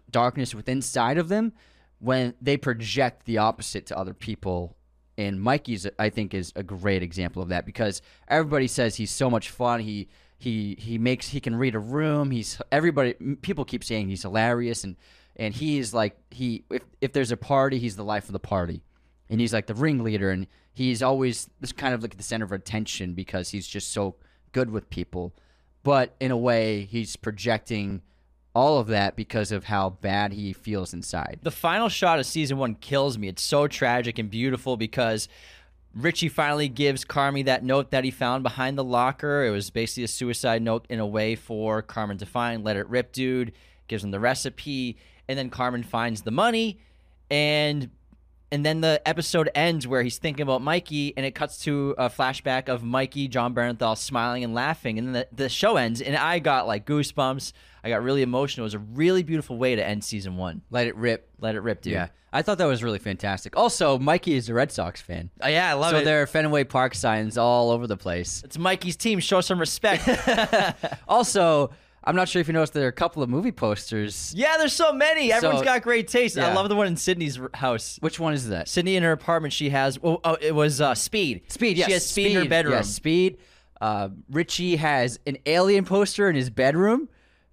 S2: darkness within inside of them, when they project the opposite to other people. And Mikey's, I think, is a great example of that because everybody says he's so much fun. He he he makes he can read a room. He's everybody. People keep saying he's hilarious, and and he is like he if if there's a party, he's the life of the party and he's like the ringleader and he's always this kind of like the center of attention because he's just so good with people but in a way he's projecting all of that because of how bad he feels inside
S1: The final shot of season one kills me. It's so tragic and beautiful because Richie finally gives Carmi that note that he found behind the locker. It was basically a suicide note in a way for Carmen to find. Let it rip, dude. Gives him the recipe. And then Carmen finds the money. And and then the episode ends where he's thinking about Mikey, and it cuts to a flashback of Mikey, Jon Bernthal smiling and laughing, and then the, the show ends, and I got like goosebumps. I got really emotional. It was a really beautiful way to end season one.
S2: Let it rip.
S1: Let it rip, dude.
S2: Yeah, I thought that was really fantastic. Also, Mikey is a Red Sox fan,
S1: Oh, yeah, I love
S2: so
S1: it.
S2: So there are Fenway Park signs all over the place.
S1: It's Mikey's team. Show some respect.
S2: Also, I'm not sure if you noticed there are a couple of movie posters.
S1: yeah, there's so many. Everyone's
S2: So-
S1: got great taste. I
S2: yeah.
S1: love the one in Sydney's r- house.
S2: Which one is that?
S1: Sydney in her apartment, she has. Oh, oh it was uh, Speed.
S2: Speed. Yes,
S1: She has Speed, in her bedroom.
S2: Yes, Speed. Uh, Richie has an alien poster in his bedroom.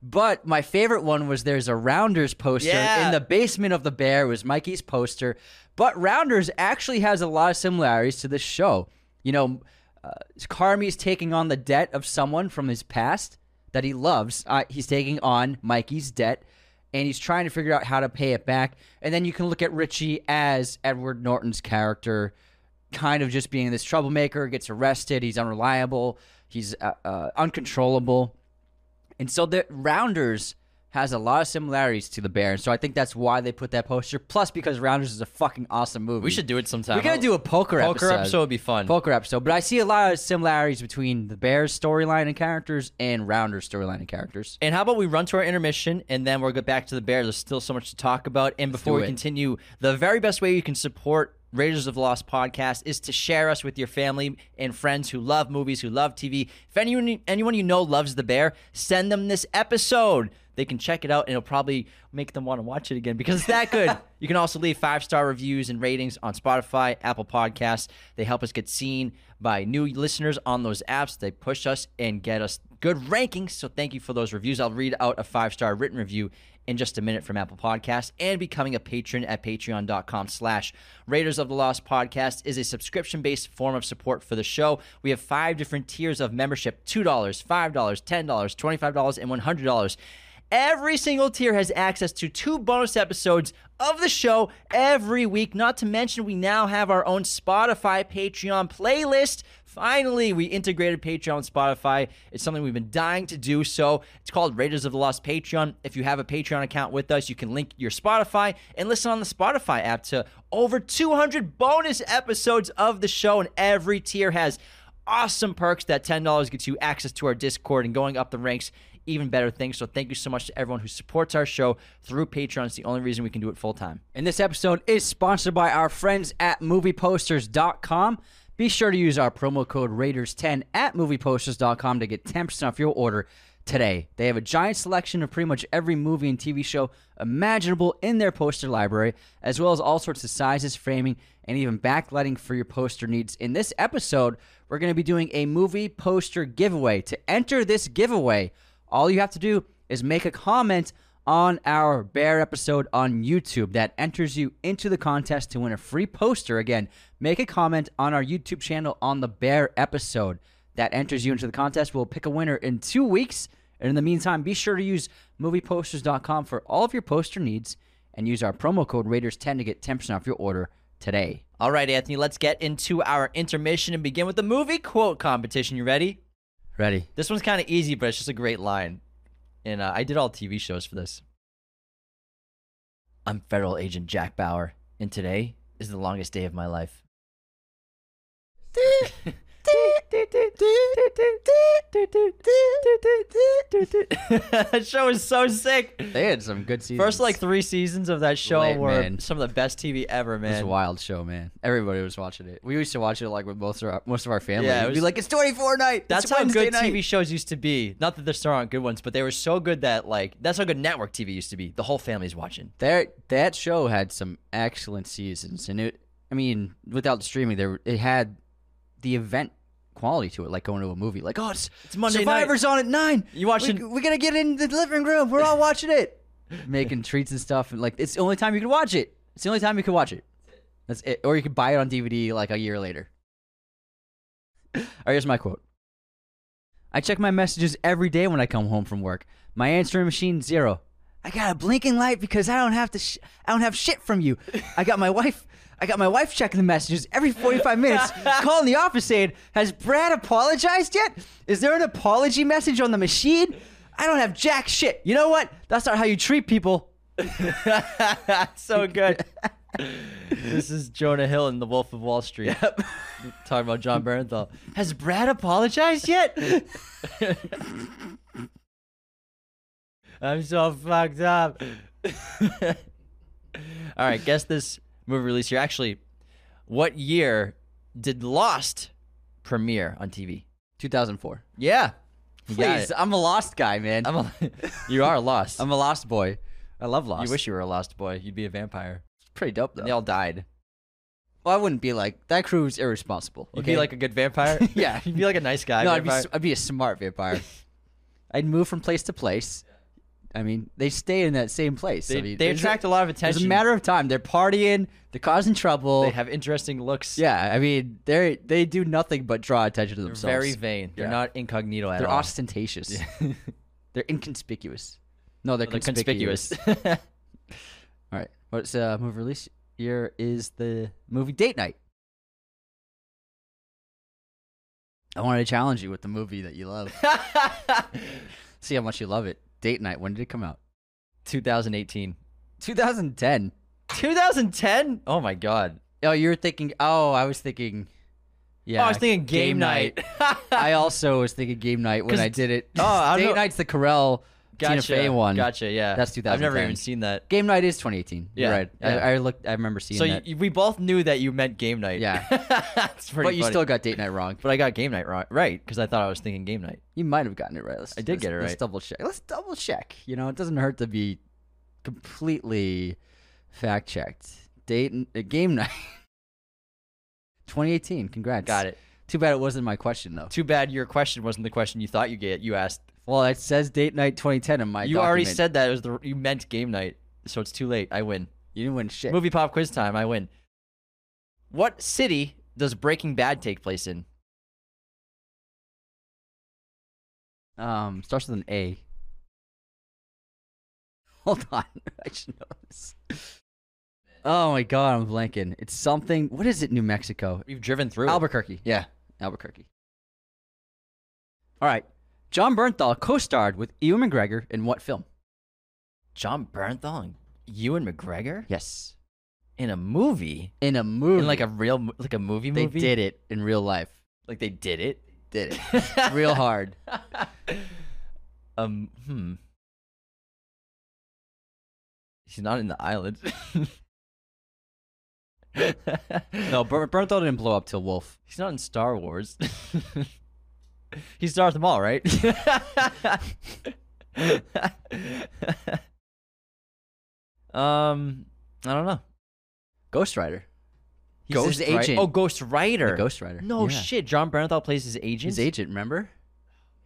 S2: But my favorite one was there's a Rounders poster
S1: Yeah.
S2: in the basement of the bear. It was Mikey's poster. But Rounders actually has a lot of similarities to this show. You know, uh, Carmi's taking on the debt of someone from his past that he loves. Uh, he's taking on Mikey's debt, and he's trying to figure out how to pay it back. And then you can look at Richie as Edward Norton's character, kind of just being this troublemaker, gets arrested, he's unreliable, he's uh, uh, uncontrollable. And so the Rounders has a lot of similarities to the Bear, and so I think that's why they put that poster. Plus, because Rounders is a fucking awesome movie.
S1: We should do it sometime.
S2: We're gonna do a poker,
S1: Poker
S2: episode.
S1: episode would be fun.
S2: Poker episode, but I see a lot of similarities between the Bears storyline and characters and Rounders storyline and characters.
S1: And how about we run to our intermission and then we'll get back to the Bear? There's still so much to talk about. And before we
S2: it.
S1: continue, the very best way you can support Raiders of the Lost podcast is to share us with your family and friends who love movies, who love TV. If anyone anyone you know loves the Bear, send them this episode. They can check it out and it'll probably make them want to watch it again because it's that good. you can also leave five star reviews and ratings on Spotify, Apple Podcasts. They help us get seen by new listeners on those apps. They push us and get us good rankings. So thank you for those reviews. I'll read out a five star written review in just a minute from Apple Podcasts and becoming a patron at patreon.com slash Raiders of the Lost Podcast is a subscription-based form of support for the show. We have five different tiers of membership, $2, $5, $10, $25, and $100. Every single tier has access to two bonus episodes of the show every week. Not to mention, we now have our own Spotify Patreon playlist. Finally, we integrated Patreon and Spotify. It's something we've been dying to do. So it's called Raiders of the Lost Patreon. If you have a Patreon account with us, you can link your Spotify and listen on the Spotify app to over 200 bonus episodes of the show. And every tier has awesome perks. That $10 gets you access to our Discord and going up the ranks even better things. So thank you so much to everyone who supports our show through Patreon. It's the only reason we can do it full time.
S2: And this episode is sponsored by our friends at movieposters.com. Be sure to use our promo code Raiders10 at movieposters.com to get 10% off your order today. They have a giant selection of pretty much every movie and TV show imaginable in their poster library, as well as all sorts of sizes, framing, and even backlighting for your poster needs. In this episode, we're going to be doing a movie poster giveaway. To enter this giveaway, all you have to do is make a comment on our bear episode on YouTube that enters you into the contest to win a free poster. Again, make a comment on our YouTube channel on the bear episode that enters you into the contest. We'll pick a winner in two weeks. And in the meantime, be sure to use movieposters.com for all of your poster needs and use our promo code Raiders10 to get 10% off your order today.
S1: All right, Anthony, let's get into our intermission and begin with the movie quote competition. You ready?
S2: Ready?
S1: This one's kind of easy, but it's just a great line. And uh, I did all TV shows for this. I'm Federal Agent Jack Bauer, and today is the longest day of my life. that show is so sick.
S2: They had some good seasons.
S1: First, like three seasons of that show
S2: Lit,
S1: were
S2: man.
S1: some of the best TV ever, man.
S2: It was a wild show, man. Everybody was watching it. We used to watch it like with most of our most of our family.
S1: Yeah, it
S2: We'd be
S1: was-
S2: like, "It's 24 night."
S1: That's how
S2: Wednesday
S1: good
S2: night.
S1: TV shows used to be. Not that there still aren't good ones, but they were so good that like that's how good network TV used to be. The whole family's watching.
S2: There, that show had some excellent seasons, and it. I mean, without the streaming, there it had the event quality to it, like going to a movie. Like, oh, it's,
S1: It's Monday night.
S2: Survivor's on at nine.
S1: You watching-
S2: We, we gotta get in the living room. We're all watching it, making treats and stuff, and like it's the only time you can watch it. It's the only time you can watch it. That's it. Or you can buy it on DVD like a year later. All right, here's my quote. I check my messages every day when I come home from work. My answering machine zero. I got a blinking light because I don't have to. Sh- I don't have shit from you. I got my wife. I got my wife checking the messages every 45 minutes, calling the office saying, "Has Brad apologized yet? Is there an apology message on the machine?" I don't have jack shit. You know what? That's not how you treat people.
S1: so good. this is Jonah Hill in The Wolf of Wall Street. Yep. Talking about Jon Bernthal. Has Brad apologized yet? I'm so fucked up. All right, guess this movie release year. Actually, what year did Lost premiere on TV?
S2: 2004.
S1: Yeah. You got
S2: Please,
S1: it.
S2: I'm a lost guy, man. I'm
S1: I'm a, you are lost.
S2: I'm a lost boy. I love lost.
S1: you wish you were a lost boy. You'd be a vampire.
S2: it's pretty dope though.
S1: They all died.
S2: well, I wouldn't be like that. Crew's irresponsible.
S1: You'd
S2: okay?
S1: be like a good vampire.
S2: Yeah.
S1: You'd be like a nice guy.
S2: no, I'd be,
S1: vampire.
S2: s- I'd be a smart vampire. I'd move from place to place. I mean, they stay in that same place.
S1: They,
S2: I mean,
S1: they
S2: it's a-
S1: attract a lot of attention.
S2: It's a matter of time. They're partying. They're causing trouble.
S1: They have interesting looks.
S2: yeah, I mean, they they do nothing but draw attention to
S1: They're
S2: themselves.
S1: very vain. They're
S2: Yeah.
S1: not incognito at
S2: They're
S1: all.
S2: ostentatious. they're inconspicuous. No, they're,
S1: They're
S2: conspicuous.
S1: conspicuous.
S2: All right. What's uh movie release year is the movie Date Night. I wanted to challenge you with the movie that you love. See how much you love it. Date Night. When did it come out?
S1: 2018.
S2: 2010.
S1: 2010? Oh my god.
S2: Oh, you were thinking. Oh, I was thinking. Yeah,
S1: oh, I was thinking game, night.
S2: I also was thinking game night when I did it.
S1: Oh, I don't
S2: Date Night's the Carell Tina
S1: gotcha.
S2: Fey one.
S1: Gotcha. Yeah.
S2: That's 2010.
S1: I've never even seen that.
S2: Game night is 2018.
S1: Yeah,
S2: You're right.
S1: yeah.
S2: I, I looked. I remember seeing
S1: So you, we both knew that you meant game night.
S2: Yeah.
S1: That's pretty
S2: but you still got date night wrong.
S1: But I got game night right, right? Because I thought I was thinking game night.
S2: You might have gotten it right. Let's,
S1: I did
S2: let's-
S1: get it right.
S2: Let's double check. Let's double check. You know, it doesn't hurt to be completely fact checked. Date uh, game night. 2018. Congrats.
S1: Got it.
S2: Too bad it wasn't my question though.
S1: Too bad your question wasn't the question you thought you get. You asked.
S2: Well, it says date night 2010 in my.
S1: you already
S2: document.
S1: said that it was the you meant game night, so it's too late. I win.
S2: you didn't win shit.
S1: Movie pop quiz time. I win. What city does Breaking Bad take place in?
S2: Um, starts with an A. Hold on, I should know this. Oh my god, I'm blanking. It's something. What is it? New Mexico.
S1: We've driven through. it.
S2: Albuquerque. Yeah, Albuquerque. All right. Jon Bernthal co-starred with Ewan McGregor in what film?
S1: Jon Bernthal and Ewan McGregor
S2: Yes,
S1: in a movie,
S2: in a movie.
S1: in like a real mo- like a movie movie.
S2: they
S1: movie.
S2: did it in real life.
S1: like they did it.
S2: Did it real hard.
S1: um. Hmm. He's not in the island.
S2: No, Ber- Bernthal didn't blow up till Wolf.
S1: He's not in Star Wars. he Darth all, right? um, I don't know.
S2: Ghost Writer. He's
S1: Ghost
S2: his
S1: Ri-
S2: agent.
S1: Oh, Ghost Writer.
S2: The Ghost Writer.
S1: No
S2: Yeah.
S1: shit. Jon Bernthal plays his agent.
S2: His agent, remember?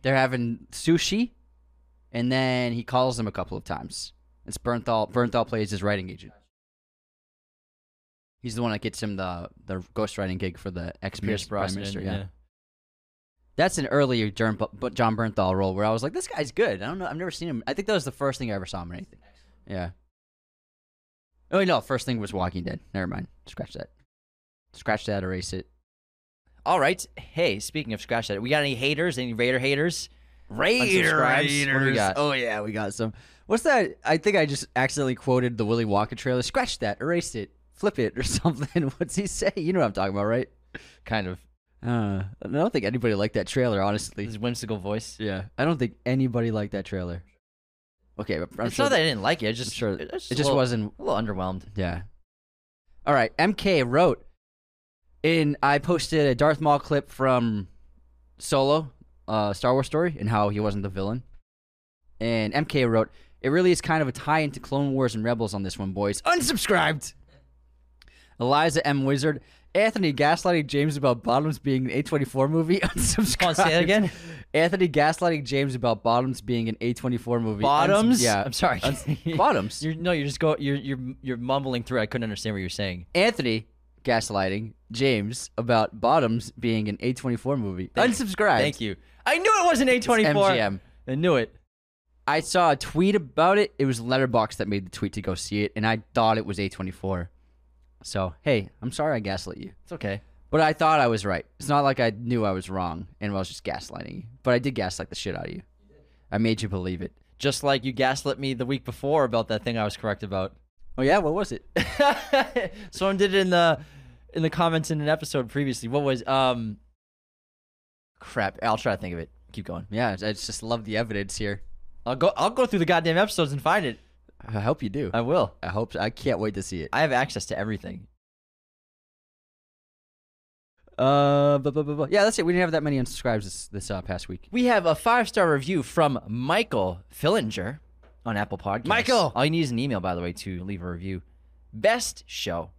S2: They're having sushi, and then he calls him a couple of times. It's Bernthal. Bernthal plays his writing agent. He's the one that gets him the the ghostwriting gig for the ex
S1: Pierce
S2: Prime. Minister.
S1: yeah.
S2: That's an earlier Jon, Bernthal role where I was like, this guy's good. I don't know. I've never seen him. I think that was the first thing I ever saw him in anything. Yeah. Oh, no. First thing was Walking Dead. Never mind. Scratch that. Scratch that, erase it.
S1: All right. Hey, speaking of scratch that, we got any haters? Any Raider haters?
S2: Raider
S1: haters. What do we got?
S2: Oh yeah, we got some. What's that? I think I just accidentally quoted the Willy Wonka trailer. Scratch that, erase it, flip it, or something. What's he say? You know what I'm talking about, right?
S1: Kind of.
S2: Uh, I don't think anybody liked that trailer, honestly.
S1: His whimsical voice.
S2: Yeah, I don't think anybody liked that trailer. Okay, but I'm
S1: it's
S2: sure
S1: not that I didn't like it.
S2: I'm
S1: just
S2: sure
S1: it,
S2: it
S1: just,
S2: just
S1: a little,
S2: wasn't.
S1: a little underwhelmed.
S2: Yeah. All right, MK wrote in. I posted a Darth Maul clip from Solo, uh, Star Wars story, and how he wasn't the villain. And MK wrote, "It really is kind of a tie into Clone Wars and Rebels on this one, boys." Unsubscribed. Eliza M. Wizard. Anthony gaslighting James about Bottoms being an A24 movie. Unsubscribed.
S1: Come say that again.
S2: Anthony gaslighting James about Bottoms being an A24 movie.
S1: Bottoms.
S2: Unsub- yeah.
S1: I'm sorry.
S2: Uns- Bottoms.
S1: You're no. You're just go. You're you're you're mumbling through. I couldn't understand what you're saying.
S2: Anthony gaslighting James about Bottoms being an A24 movie.
S1: Thank-
S2: Unsubscribed.
S1: Thank you. I knew it wasn't A24.
S2: MGM.
S1: I knew it.
S2: I saw a tweet about it. It was Letterboxd that made the tweet to go see it, and I thought it was A24. So hey, I'm sorry I gaslit you,
S1: It's okay.
S2: but I thought I was right. It's not like I knew I was wrong and I was just gaslighting you, but I did gaslight the shit out of you. I made you believe it.
S1: Just like you gaslit me the week before about that thing I was correct about.
S2: Oh yeah, what was it?
S1: Someone did it in the in the comments in an episode previously. What was um crap, I'll try to think of it. Keep going.
S2: yeah, I just love the evidence here.
S1: I'll go I'll go through the goddamn episodes and find it.
S2: I hope you do.
S1: I will.
S2: I hope. I can't wait to see it.
S1: I have access to everything.
S2: Uh, but, but, but, but- yeah, that's it. We didn't have that many unsubscribes this this uh, past week.
S1: We have a five star review from Michael Fillinger on Apple Podcasts.
S2: Michael!
S1: All you need is an email, by the way, to leave a review. Best show.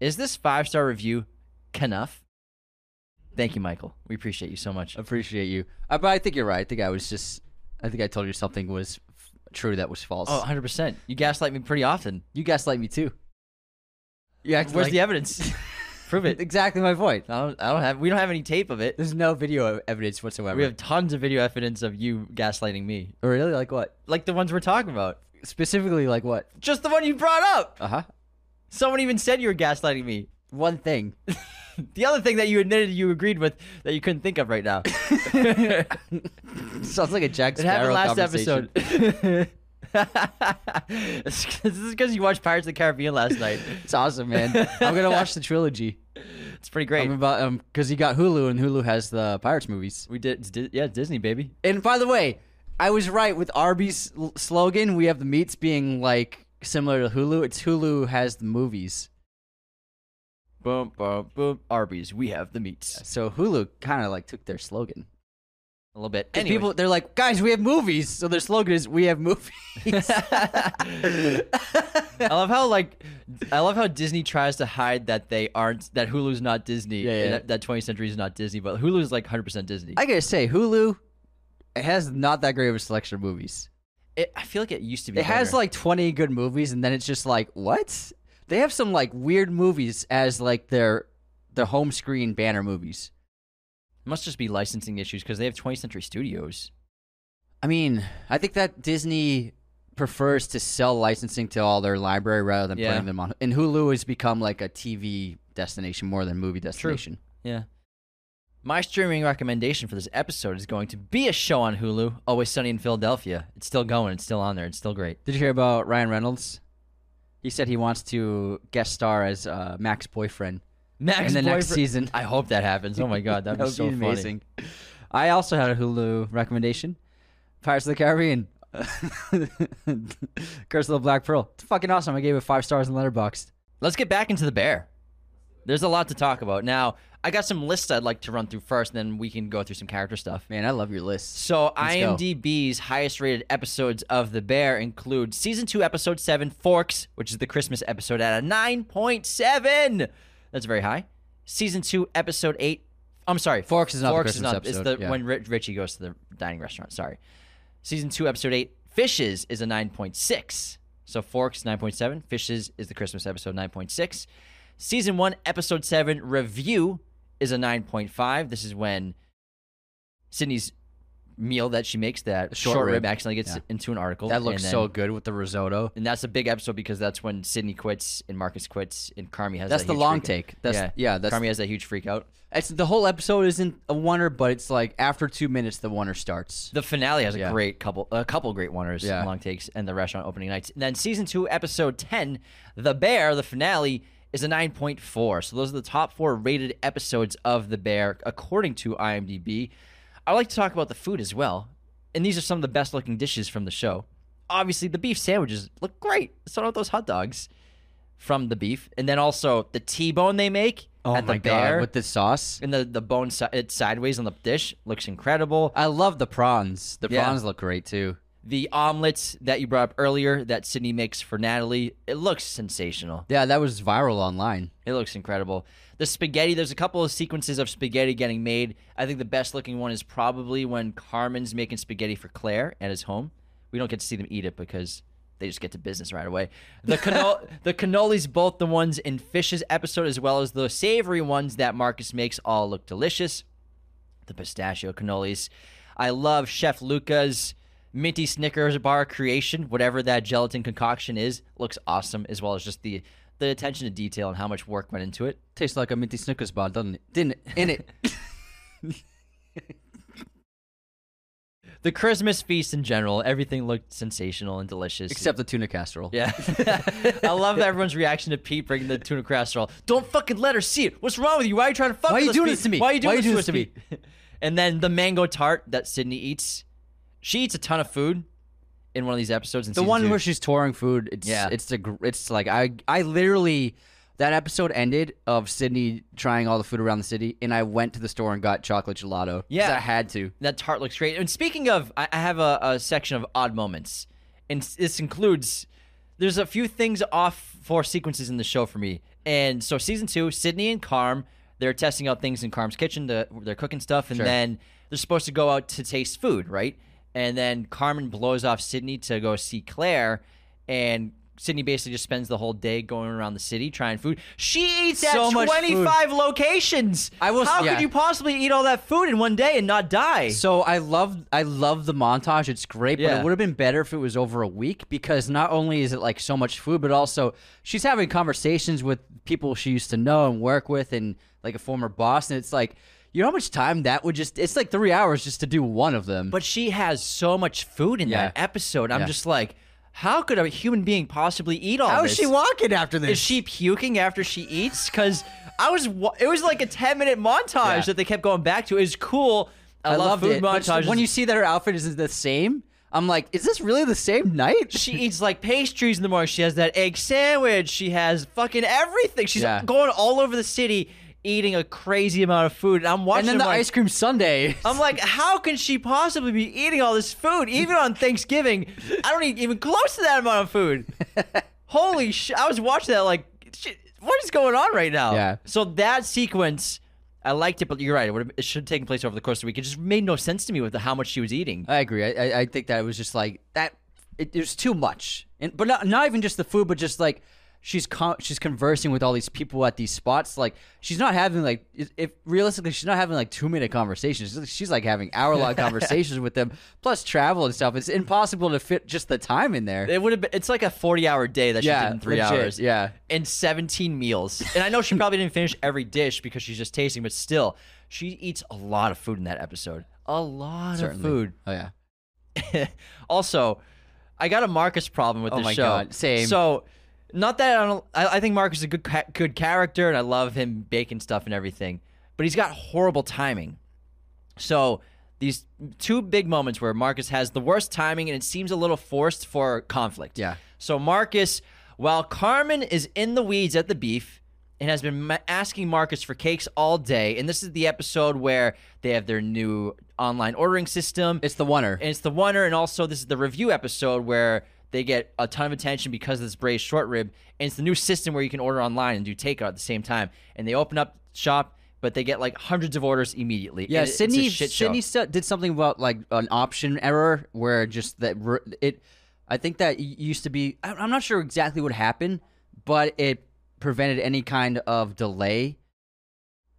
S1: Is this five star review enough? Thank you, Michael. We appreciate you so much.
S2: Appreciate you. Uh, but I think you're right. I think I was just. I think I told you something was true that was false.
S1: Oh, 100%. You gaslight me pretty often.
S2: you gaslight me too. You act
S1: Where's
S2: like-
S1: the evidence? Prove it.
S2: exactly my point.
S1: I don't, I don't have. We don't have any tape of it.
S2: There's no video evidence whatsoever.
S1: We have tons of video evidence of you gaslighting me,
S2: Oh, really like what?
S1: like the ones we're talking about.
S2: Specifically, like what?
S1: Just the one you brought up.
S2: Uh huh.
S1: Someone even said you were gaslighting me.
S2: One thing.
S1: The other thing that you admitted you agreed with that you couldn't think of right now.
S2: Sounds like a Jack
S1: It happened last
S2: conversation.
S1: episode. this is because you watched Pirates of the Caribbean last night.
S2: It's awesome, man. I'm gonna watch the trilogy.
S1: It's pretty great.
S2: I'm about um because you got Hulu and Hulu has the Pirates movies.
S1: we did, Di- yeah, Disney baby.
S2: And by the way, I was right with Arby's l- slogan. We have the meats being like similar to Hulu. It's Hulu has the movies.
S1: Boom, boom, boom. Arby's, we have the meats.
S2: So Hulu kind of like took their slogan.
S1: A little bit. Anyway.
S2: People, they're like, guys, we have movies. So their slogan is, we have movies.
S1: I love how like I love how Disney tries to hide that they aren't that Hulu's not Disney.
S2: Yeah, yeah.
S1: and That, that 20th century is not Disney, but Hulu's like 100% Disney.
S2: I gotta say, Hulu, it has not that great of a selection of movies.
S1: It, I feel like it used to be.
S2: It has like 20 good movies, and then it's just like, what? They have some like weird movies as like their their home screen banner movies.
S1: It must just be licensing issues because they have 20th Century Studios.
S2: I mean, I think that Disney prefers to sell licensing to all their library rather than
S1: Yeah.
S2: putting them on. And Hulu has become like a TV destination more than movie destination. True.
S1: Yeah. My streaming recommendation for this episode is going to be a show on Hulu, Always Sunny in Philadelphia. It's still going. It's still on there. It's still great.
S2: Did you hear about Ryan Reynolds? He said he wants to guest star as uh, Mac's boyfriend
S1: Max
S2: in the next
S1: Boyfriend-
S2: season.
S1: I hope that happens. Oh my god, that'd
S2: that
S1: be
S2: would
S1: so
S2: be
S1: funny.
S2: amazing. I also had a Hulu recommendation: Pirates of the Caribbean, Curse of the Black Pearl. It's fucking awesome. I gave it five stars in Letterboxd.
S1: Let's get back into the bear. There's a lot to talk about. Now, I got some lists I'd like to run through first, then we can go through some character stuff.
S2: Man, I love your list.
S1: So
S2: Let's.
S1: IMDb's highest rated episodes of The Bear include season two, episode seven, Forks, which is the Christmas episode at a nine point seven. That's very high. Season two, episode eight. I'm sorry,
S2: Forks is not the
S1: Forks
S2: Christmas
S1: It's
S2: episode,
S1: the
S2: yeah.
S1: when Rich, Richie goes to the dining restaurant. Sorry. Season two, episode eight, Fishes is a nine point six. So Forks nine point seven, Fishes is the Christmas episode nine point six. Season one, episode seven, Review is a nine point five. This is when Sydney's meal that she makes, that
S2: short
S1: short, rib,
S2: rib.
S1: accidentally gets
S2: Yeah.
S1: into an article.
S2: That looks
S1: and
S2: so good with the risotto.
S1: And that's a big episode because that's when Sydney quits and Marcus quits and Carmi has
S2: That's
S1: that
S2: the long take. That's
S1: yeah,
S2: yeah. That's
S1: Carmi has that huge freak out.
S2: it's the whole episode isn't a wonder, but it's like after two minutes the wonder starts.
S1: The finale has a
S2: Yeah.
S1: great couple, a couple great wonders,
S2: Yeah.
S1: long takes, and the restaurant opening nights. And then season two, episode ten, The Bear, the finale is a nine point four. So those are the top four rated episodes of The Bear according to IMDb. I like to talk about the food as well, and these are some of the best looking dishes from the show. Obviously, the beef sandwiches look great. So do those hot dogs from the beef, and then also the T-bone they make
S2: Oh
S1: at
S2: my
S1: the Bear.
S2: god, with the sauce.
S1: and the the bone si- sideways on the dish looks incredible.
S2: I love the prawns. The
S1: Yeah.
S2: prawns look great too.
S1: The omelets that you brought up earlier that Sydney makes for Natalie, it looks sensational.
S2: Yeah, that was viral online.
S1: It looks incredible. The spaghetti, there's a couple of sequences of spaghetti getting made. I think the best looking one is probably when Carmen's making spaghetti for Claire at his home. We don't get to see them eat it because they just get to business right away. The cano- the cannolis, both the ones in Fish's episode as well as the savory ones that Marcus makes, all look delicious. The pistachio cannolis. I love Chef Luca's minty Snickers bar creation, whatever that gelatin concoction is, looks awesome, as well as just the the attention to detail and how much work went into it.
S2: Tastes like a minty Snickers bar, doesn't it? Didn't it? In it.
S1: The Christmas feast in general, everything looked sensational and delicious.
S2: Except the tuna casserole.
S1: Yeah. I love everyone's reaction to Pete bringing the tuna casserole. Don't fucking let her see it. What's wrong with you? Why are you trying to fuck
S2: Why are you doing
S1: Pete?
S2: this to me?
S1: Why are you doing
S2: Why are you
S1: this,
S2: doing
S1: to me? And then the mango tart that Sydney eats. She eats a ton of food in one of these episodes. In
S2: The one
S1: two.
S2: where she's touring food. It's
S1: Yeah.
S2: It's the. It's like I. I literally. That episode ended of Sydney trying all the food around the city, and I went to the store and got chocolate gelato.
S1: Yeah.
S2: I had to.
S1: that tart looks great. And speaking of, I, have a, a section of odd moments, and this includes. There's a few things off for sequences in the show for me, and so season two, Sydney and Carm, they're testing out things in Carm's kitchen. To, they're cooking stuff, and
S2: Sure.
S1: then they're supposed to go out to taste food, right? And then Carmen blows off Sydney to go see Claire, and Sydney basically just spends the whole day going around the city trying food. She eats
S2: So
S1: at
S2: much food.
S1: 25 locations.
S2: I was-
S1: How
S2: yeah.
S1: could you possibly eat all that food in one day and not die?
S2: So I love I love the montage. It's great, but it would have been better if it was over a week because not only is it like so much food, but also she's having conversations with people she used to know and work with, and like a former boss, and it's like. You know how much time that would just it's like three hours just to do one of them.
S1: But she has so much food in that episode. I'm
S2: Yeah.
S1: just like, how could a human being possibly eat all
S2: how
S1: this?
S2: is she walking after this?
S1: Is she puking after she eats? Because I was it was like a 10 minute montage
S2: Yeah.
S1: that they kept going back to. It was cool. I,
S2: I
S1: love
S2: loved
S1: food
S2: it. But
S1: montages.
S2: when you see that her outfit is the same, I'm like, is this really the same night?
S1: she eats like pastries in the morning. She has that egg sandwich. She has fucking everything. She's
S2: Yeah.
S1: going all over the city eating a crazy amount of food. And I'm watching
S2: and then the
S1: like,
S2: ice cream sundae.
S1: I'm like, how can she possibly be eating all this food? Even on Thanksgiving, I don't eat even close to that amount of food. Holy shit. I was watching that like, shit, what is going on right now?
S2: Yeah.
S1: So that sequence, I liked it, but you're right. It, it should have taken place over the course of the week. It just made no sense to me with the, how much she was eating.
S2: I agree. I, I, I think that it was just like that. It, it was too much, and but not not even just the food, but just like she's con- she's conversing with all these people at these spots. Like she's not having like if, realistically she's not having like two minute conversations. She's, like having hour long conversations with them, plus travel and stuff. It's impossible to fit just the time in there.
S1: It would have been. It's like a forty-hour day that she
S2: Yeah,
S1: did in three
S2: legit,
S1: hours.
S2: yeah.
S1: and seventeen meals. And I know she probably didn't finish every dish because she's just tasting, but still, she eats a lot of food in that episode. A lot
S2: Certainly.
S1: of food.
S2: Oh yeah.
S1: also, I got a Marcus problem with
S2: Oh
S1: this
S2: my
S1: show.
S2: God, same.
S1: So, not that I don't. I, I think Marcus is a good good character, and I love him baking stuff and everything. But he's got horrible timing. So these two big moments where Marcus has the worst timing, and it seems a little forced for conflict.
S2: Yeah.
S1: So Marcus, while Carmen is in the weeds at the beef and has been asking Marcus for cakes all day, and this is the episode where they have their new online ordering system.
S2: It's the oner.
S1: And it's the oner, and also this is the review episode where they get a ton of attention because of this braised short rib. And it's the new system where you can order online and do takeout at the same time. And they open up shop, but they get like hundreds of orders immediately.
S2: Yeah,
S1: And
S2: Sydney.
S1: It's a shit show.
S2: Sydney did something about like an option error where just that it. I think that used to be. I'm not sure exactly what happened, but it prevented any kind of delay.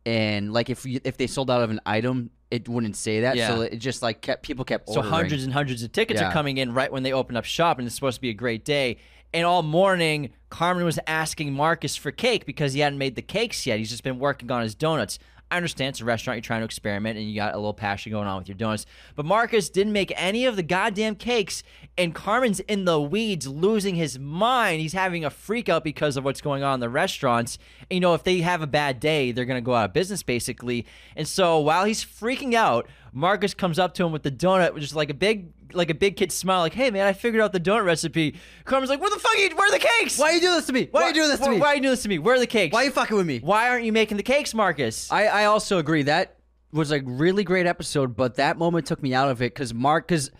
S2: And like if you, if they sold out of an item, it wouldn't say that. So it just like kept people kept
S1: So hundreds and hundreds of tickets are coming in right when they open up shop, and it's supposed to be a great day. And all morning, Carmen was asking Marcus for cake because he hadn't made the cakes yet. He's just been working on his donuts. I understand it's a restaurant, you're trying to experiment, and you got a little passion going on with your donuts. But Marcus didn't make any of the goddamn cakes, and Carmen's in the weeds, losing his mind. He's having a freak out because of what's going on in the restaurants. And, you know, if they have a bad day, they're to go out of business, basically. And so while he's freaking out, Marcus comes up to him with the donut, which is like a big, like a big kid smile, like, "Hey man, I figured out the donut recipe." Carmen's like, "Where the fuck? Are you, where are the cakes?
S2: Why are you doing this to me? Why, are you doing this to
S1: why,
S2: me?
S1: Why are you doing this to me? Where are the cakes?
S2: Why are you fucking with me?
S1: Why aren't you making the cakes, Marcus?"
S2: I, I also agree that was a really great episode, but that moment took me out of it because Mark, because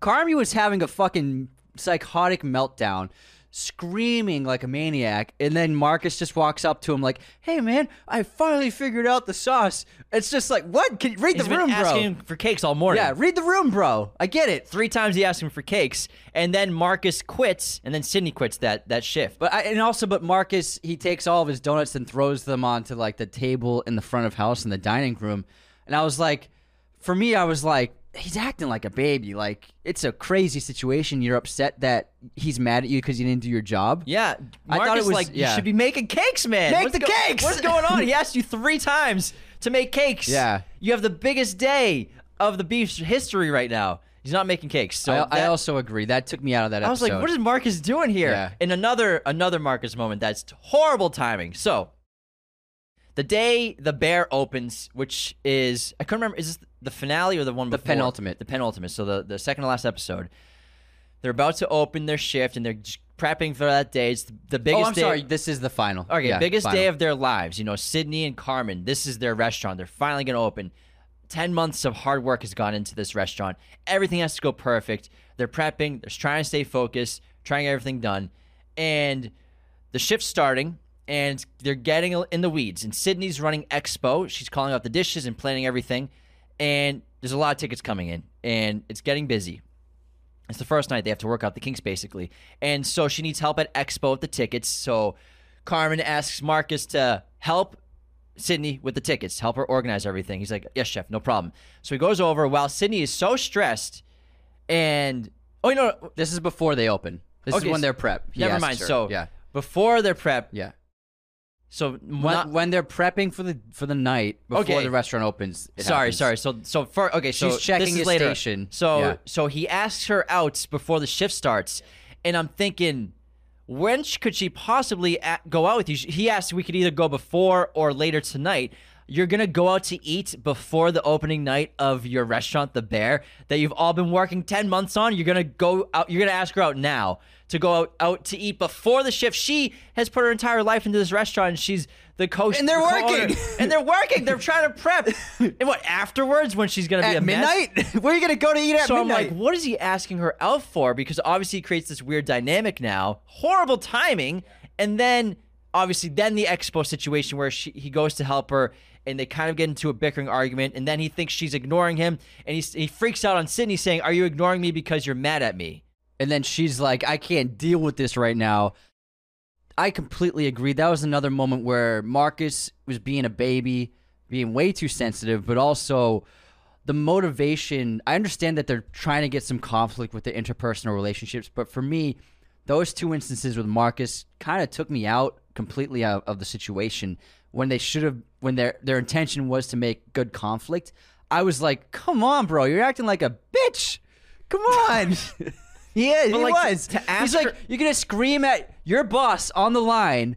S2: Carmi was having a fucking psychotic meltdown, screaming like a maniac, and then Marcus just walks up to him like, "Hey man, I finally figured out the sauce." It's just like, what? Can read
S1: He's
S2: the
S1: been
S2: room,
S1: asking
S2: bro?
S1: for cakes all morning.
S2: Yeah, read the room, bro. I get it.
S1: Three times he asked him for cakes, and then Marcus quits, and then Sydney quits that that shift.
S2: But I, and also, but Marcus he takes all of his donuts and throws them onto like the table in the front of house in the dining room, and I was like, for me, I was like, he's acting like a baby. Like it's a crazy situation. You're upset that he's mad at you because you didn't do your job.
S1: Yeah,
S2: I
S1: Marcus
S2: thought it was-
S1: like
S2: yeah.
S1: you should be making cakes, man.
S2: Make
S1: What's
S2: the cakes!
S1: What's going on? He asked you three times to make cakes.
S2: Yeah.
S1: you have the biggest day of the beef's history right now. He's not making cakes. So
S2: I, I also agree. That took me out of that
S1: I was like, what is Marcus doing here?
S2: Yeah.
S1: In another another Marcus moment, that's horrible timing. So the day the bear opens, which is I couldn't remember, is this the finale or the one before
S2: The
S1: before?
S2: penultimate.
S1: The penultimate. So the, the second to last episode. They're about to open their shift and they're just prepping for that day. It's the oh, biggest
S2: oh, I'm
S1: day.
S2: sorry. This is the final.
S1: Okay,
S2: Yeah,
S1: biggest
S2: final.
S1: day of their lives. You know, Sydney and Carmen. This is their restaurant. They're finally going to open. Ten months of hard work has gone into this restaurant. Everything has to go perfect. They're prepping. They're trying to stay focused, trying to get everything done, and the shift's starting. And they're getting in the weeds. And Sydney's running expo. She's calling out the dishes and planning everything. And there's a lot of tickets coming in, and it's getting busy. It's the first night they have to work out the kinks basically. And so she needs help at Expo with the tickets. So Carmen asks Marcus to help Sydney with the tickets, help her organize everything. He's like, Yes, chef, no problem. So he goes over while Sydney is so stressed and oh you know
S2: This is before they open. This
S1: Okay,
S2: is when they're prep. He
S1: never mind.
S2: her.
S1: So
S2: yeah,
S1: before their prep,
S2: yeah.
S1: So
S2: When,
S1: not,
S2: when they're prepping for the for the night before
S1: Okay.
S2: the restaurant opens. it
S1: sorry,
S2: happens.
S1: sorry. So so for okay, so
S2: She's checking his
S1: later.
S2: station.
S1: So
S2: Yeah.
S1: so he asks her out before the shift starts, and I'm thinking, when could she possibly a- go out with you? He asked we could either go before or later tonight. You're gonna go out to eat before the opening night of your restaurant, The Bear, that you've all been working ten months on. You're gonna go out. You're gonna ask her out now to go out, out to eat before the shift. She has put her entire life into this restaurant. and She's the coach,
S2: And they're working.
S1: and they're working. They're trying to prep. and what afterwards when she's gonna be a
S2: At
S1: mess?
S2: midnight? Where are you gonna go to eat at
S1: So I'm like, what is he asking her out for? Because obviously it creates this weird dynamic now. Horrible timing. And then obviously then the expo situation where she, he goes to help her and they kind of get into a bickering argument and then he thinks she's ignoring him and he, he freaks out on Sydney saying, "Are you ignoring me because you're mad at me?"
S2: And then she's like, I can't deal with this right now. I completely agree. That was another moment where Marcus was being a baby, being way too sensitive, but also the motivation. I understand that they're trying to get some conflict with the interpersonal relationships, but for me, those two instances with Marcus kind of took me out completely out of the situation when they should have when their their intention was to make good conflict. I was like, "Come on, bro. You're acting like a bitch. Come on." Yeah, he
S1: like,
S2: was.
S1: to ask
S2: He's like, you're gonna scream at your boss on the line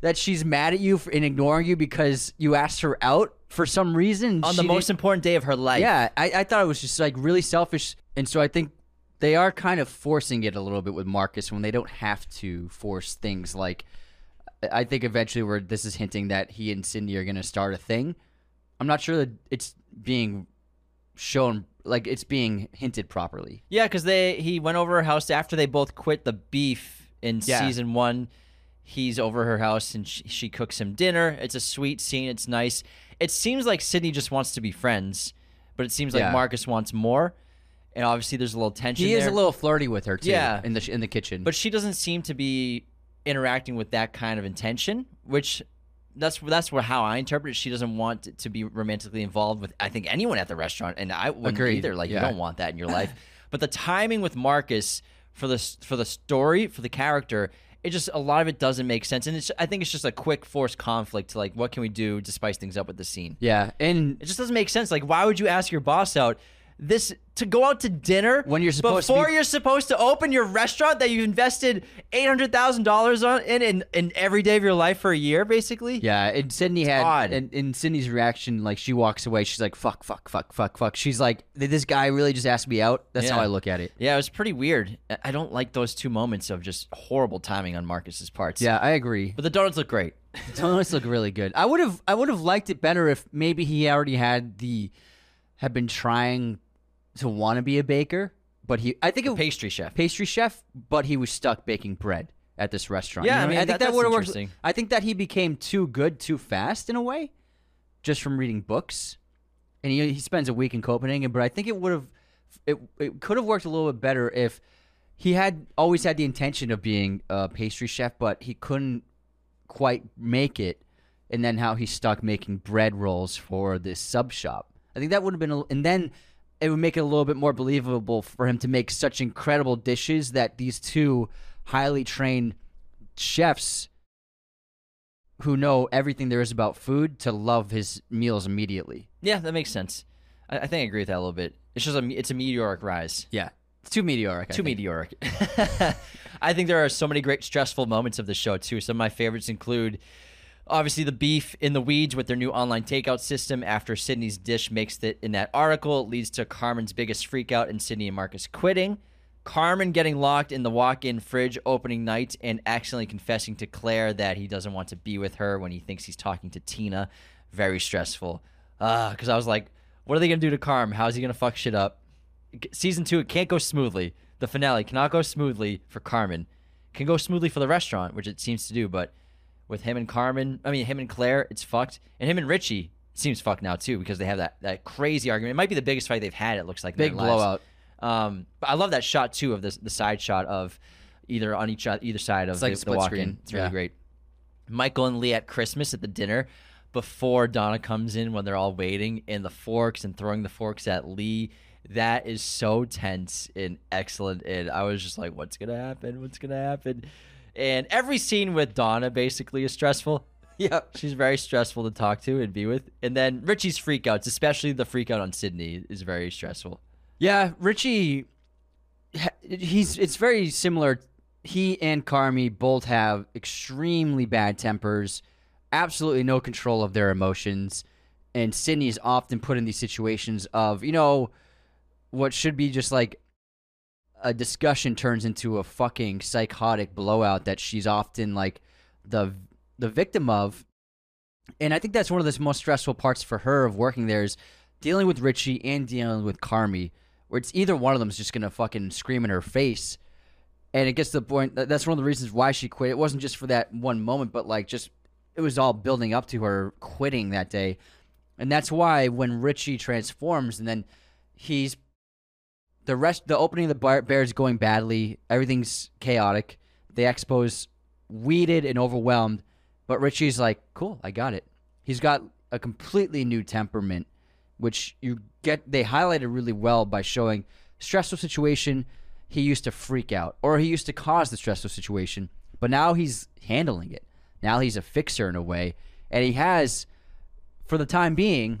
S2: that she's mad at you for in ignoring you because you asked her out for some reason
S1: On the most important day of her life.
S2: Yeah, I, I thought it was just like really selfish, and so I think they are kind of forcing it a little bit with Marcus when they don't have to force things. Like, I I think eventually where this is hinting that he and Sydney are gonna start a thing. I'm not sure that it's being shown like it's being hinted properly.
S1: Yeah, because they he went over her house after they both quit the beef in
S2: Yeah.
S1: season one. He's over her house and she, she cooks him dinner. It's a sweet scene. It's nice. It seems like Sydney just wants to be friends, but it seems like
S2: Yeah.
S1: Marcus wants more. And obviously, there's a little tension.
S2: He is a little flirty with her too.
S1: Yeah.
S2: in the in the kitchen.
S1: but she doesn't seem to be interacting with that kind of intention, which that's that's what how I interpret it. She doesn't want to be romantically involved with I think anyone at the restaurant, and I wouldn't
S2: Agreed.
S1: either. Like you don't want that in your life. but the timing with Marcus for the for the story for the character. It just a lot of it doesn't make sense, and it's, I think it's just a quick forced conflict to like, what can we do to spice things up with the scene?
S2: yeah, and
S1: It just doesn't make sense. Like, why would you ask your boss out this to go out to dinner
S2: When you're supposed to
S1: before
S2: be-
S1: you're supposed to open your restaurant that you invested eight hundred thousand dollars on in, in in every day of your life for a year, basically?
S2: yeah, and Sydney had
S1: odd.
S2: and, and Sydney's reaction, like she walks away, she's like, "Fuck, fuck, fuck, fuck, fuck." She's like, this guy really just asked me out?" That's
S1: Yeah.
S2: how I look at it.
S1: Yeah, it was pretty weird. I- I don't like those two moments of just horrible timing on Marcus's parts.
S2: Yeah, I agree.
S1: but the donuts look great.
S2: The Donuts look really good. I would have I would have liked it better if maybe he already had the had been trying to want to be a baker, but he I think it
S1: Pastry chef.
S2: pastry chef, but he was stuck baking bread at this restaurant.
S1: Yeah,
S2: You know
S1: I
S2: what
S1: mean,
S2: I think
S1: that-
S2: that, would have worked. I think that he became too good too fast in a way, just from reading books, and he he spends a week in Copenhagen. But I think it would have it it could have worked a little bit better if he had always had the intention of being a pastry chef, but he couldn't quite make it, and then how he stuck making bread rolls for this sub shop. I think that would have been, a, and then it would make it a little bit more believable for him to make such incredible dishes that these two highly trained chefs who know everything there is about food to love his meals immediately.
S1: Yeah, that makes sense. I, I think I agree with that a little bit. It's just a it's a meteoric rise.
S2: Yeah, it's too meteoric.
S1: Too
S2: think.
S1: meteoric. I think there are so many great stressful moments of the show too. Some of my favorites include obviously the beef in the weeds with their new online takeout system after Sydney's dish makes it in that article leads to Carmen's biggest freakout and Sydney and Marcus quitting. Carmen getting locked in the walk-in fridge opening night and accidentally confessing to Claire that he doesn't want to be with her when he thinks he's talking to Tina. Very stressful. Ah, because I was like, what are they gonna do to Carm? How's he gonna fuck shit up? season two it can't go smoothly the finale cannot go smoothly for carmen can go smoothly for the restaurant which it seems to do but with him and carmen i mean him and claire it's fucked and him and richie seems fucked now too because they have that, that crazy argument it might be the biggest fight they've had it looks like
S2: Big blowout.
S1: um but i love that shot too of the, the side shot of either on each either side of
S2: It's like
S1: the, the
S2: split
S1: walk-in.
S2: screen.
S1: it's really
S2: Yeah.
S1: great Michael and Lee at Christmas at the dinner before Donna comes in when they're all waiting and the forks and throwing the forks at Lee. That is so tense and excellent. And I was just like, what's going to happen? What's going to happen? And every scene with Donna basically is stressful.
S2: Yeah.
S1: She's very stressful to talk to and be with. And then Richie's freakouts, especially the freakout on Sydney, is very stressful.
S2: Yeah, Richie. He's. It's very similar. He and Carmi both have extremely bad tempers, absolutely no control of their emotions, and Sydney is often put in these situations of you know what should be just like a discussion turns into a fucking psychotic blowout that she's often like the the victim of. And I think that's one of the most stressful parts for her of working there is dealing with Richie and dealing with Carmi, where it's either one of them is just gonna fucking scream in her face. And it gets to the point that that's one of the reasons why she quit. It wasn't just for that one moment, but like just it was all building up to her quitting that day. And that's why when Richie transforms and then he's the rest the opening of the bears going badly, everything's chaotic. The expo's weeded and overwhelmed, but Richie's like, "Cool, I got it." He's got a completely new temperament, which you get they highlighted really well by showing stressful situation. He used to freak out, or he used to cause the stressful situation, but now he's handling it. Now he's a fixer in a way, and he has, for the time being,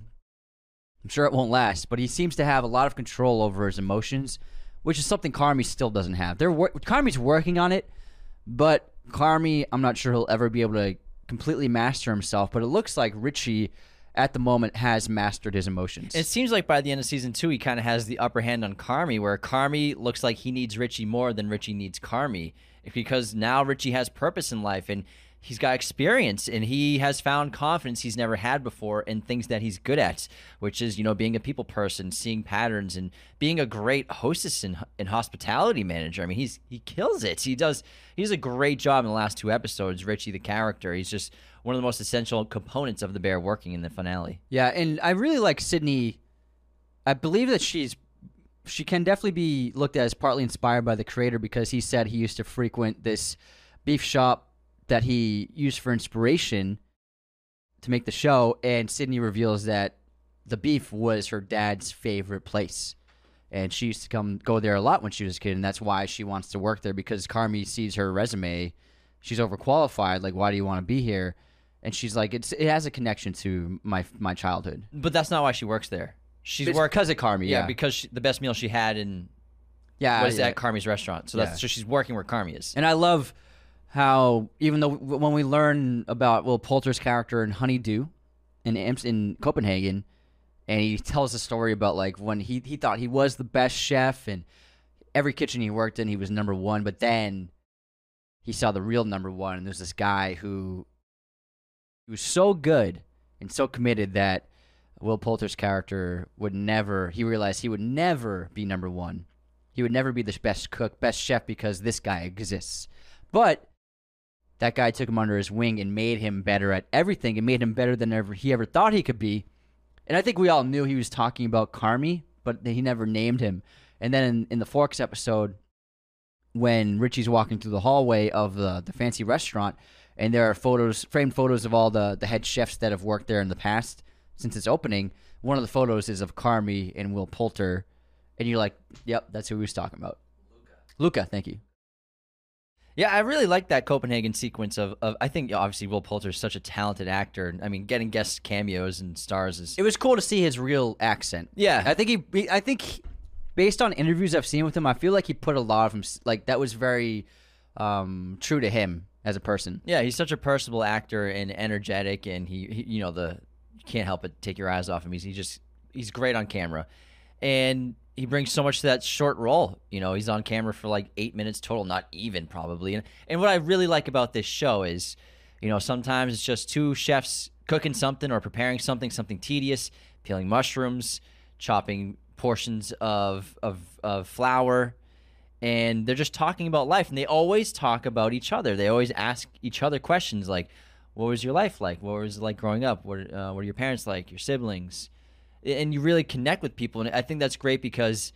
S2: I'm sure it won't last, but he seems to have a lot of control over his emotions, which is something Carmi still doesn't have. They're wor- Carmi's working on it, but Carmi, I'm not sure he'll ever be able to completely master himself. But it looks like Richie, at the moment, has mastered his emotions.
S1: It seems like by the end of season two, he kind of has the upper hand on Carmi, where Carmi looks like he needs Richie more than Richie needs Carmi, because now Richie has purpose in life and he's got experience and he has found confidence he's never had before in things that he's good at, which is you know being a people person, seeing patterns, and being a great hostess and, and hospitality manager. I mean, he's he kills it. He does. He does a great job in the last two episodes. Richie, the character, he's just one of the most essential components of the bear working in the finale.
S2: Yeah, and I really like Sydney. I believe that she's she can definitely be looked at as partly inspired by the creator because he said he used to frequent this beef shop that he used for inspiration to make the show and Sydney reveals that the beef was her dad's favorite place. And she used to come go there a lot when she was a kid, and that's why she wants to work there because Carmi sees her resume. She's overqualified. Like, why do you want to be here? And she's like, it's it has a connection to my my childhood.
S1: But that's not why she works there. She's
S2: It's
S1: work
S2: because of Carmi.
S1: yeah,
S2: Yeah,
S1: because she, the best meal she had in
S2: yeah,
S1: was
S2: yeah.
S1: at Carmi's restaurant. So that's
S2: Yeah.
S1: so she's working where Carmi is.
S2: And I love how even though when we learn about Will Poulter's character in Honeydew in in Copenhagen, and he tells a story about like when he he thought he was the best chef, and every kitchen he worked in he was number one, but then he saw the real number one, and there's this guy who he was so good and so committed that Will Poulter's character would never. He realized he would never be number one. He would never be the best cook, best chef because this guy exists. But that guy took him under his wing and made him better at everything and made him better than ever he ever thought he could be. And I think we all knew he was talking about Carmi, but he never named him. And then in, in the Forks episode, when Richie's walking through the hallway of the, the fancy restaurant, and there are photos, framed photos of all the, the head chefs that have worked there in the past since its opening. One of the photos is of Carmi and Will Poulter, and you're like, "Yep, that's who he was talking about." Luca. Luca, thank you.
S1: Yeah, I really like that Copenhagen sequence of, of I think obviously Will Poulter is such a talented actor. I mean, getting guest cameos and stars is
S2: It was cool to see his real accent.
S1: Yeah.
S2: I think he. I think he- based on interviews I've seen with him, I feel like he put a lot of him. Like that was very um, true to him as a person.
S1: Yeah, he's such a personable actor and energetic, and he, he you know, the you can't help but take your eyes off him. He's he just he's great on camera, and he brings so much to that short role. You know, he's on camera for like eight minutes total, not even probably. And and what I really like about this show is, you know, sometimes it's just two chefs cooking something or preparing something, something tedious, peeling mushrooms, chopping portions of of, of flour and they're just talking about life and they always talk about each other they always ask each other questions like what was your life like what was it like growing up what, uh, what are your parents like your siblings and you really connect with people and i think that's great because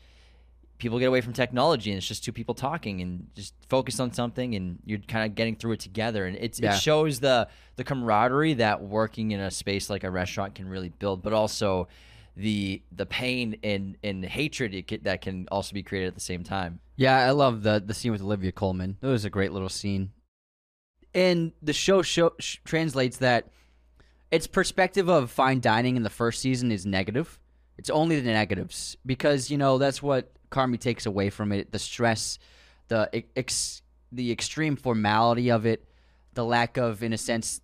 S1: people get away from technology and it's just two people talking and just focus on something and you're kind of getting through it together and it's,
S2: Yeah.
S1: it shows the the camaraderie that working in a space like a restaurant can really build but also the the pain and and hatred it ca- that can also be created at the same time
S2: Yeah, I love the the scene with Olivia Colman it was a great little scene. And the show show, sh- translates that its perspective of fine dining in the first season is negative. It's only the negatives because you know that's what Carmi takes away from it: the stress, the ex, the extreme formality of it, the lack of, in a sense,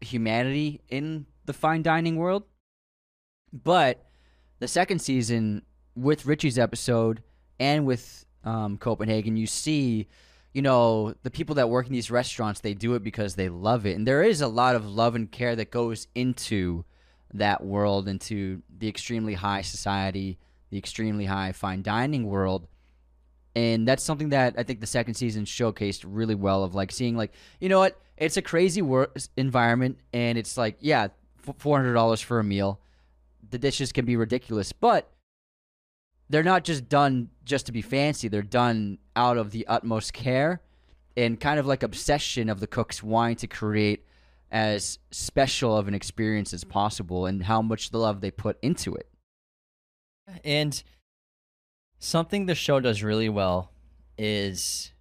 S2: humanity in the fine dining world. But the second season, with Richie's episode and with um, Copenhagen, you see, you know, the people that work in these restaurants, they do it because they love it. And there is a lot of love and care that goes into that world, into the extremely high society, the extremely high fine dining world. And that's something that I think the second season showcased really well of like seeing like, you know what? It's a crazy wor- environment and it's like, yeah, $400 for a meal the dishes can be ridiculous, but they're not just done just to be fancy. They're done out of the utmost care and kind of like obsession of the cooks wanting to create as special of an experience as possible and how much the love they put into it.
S1: And something the show does really well is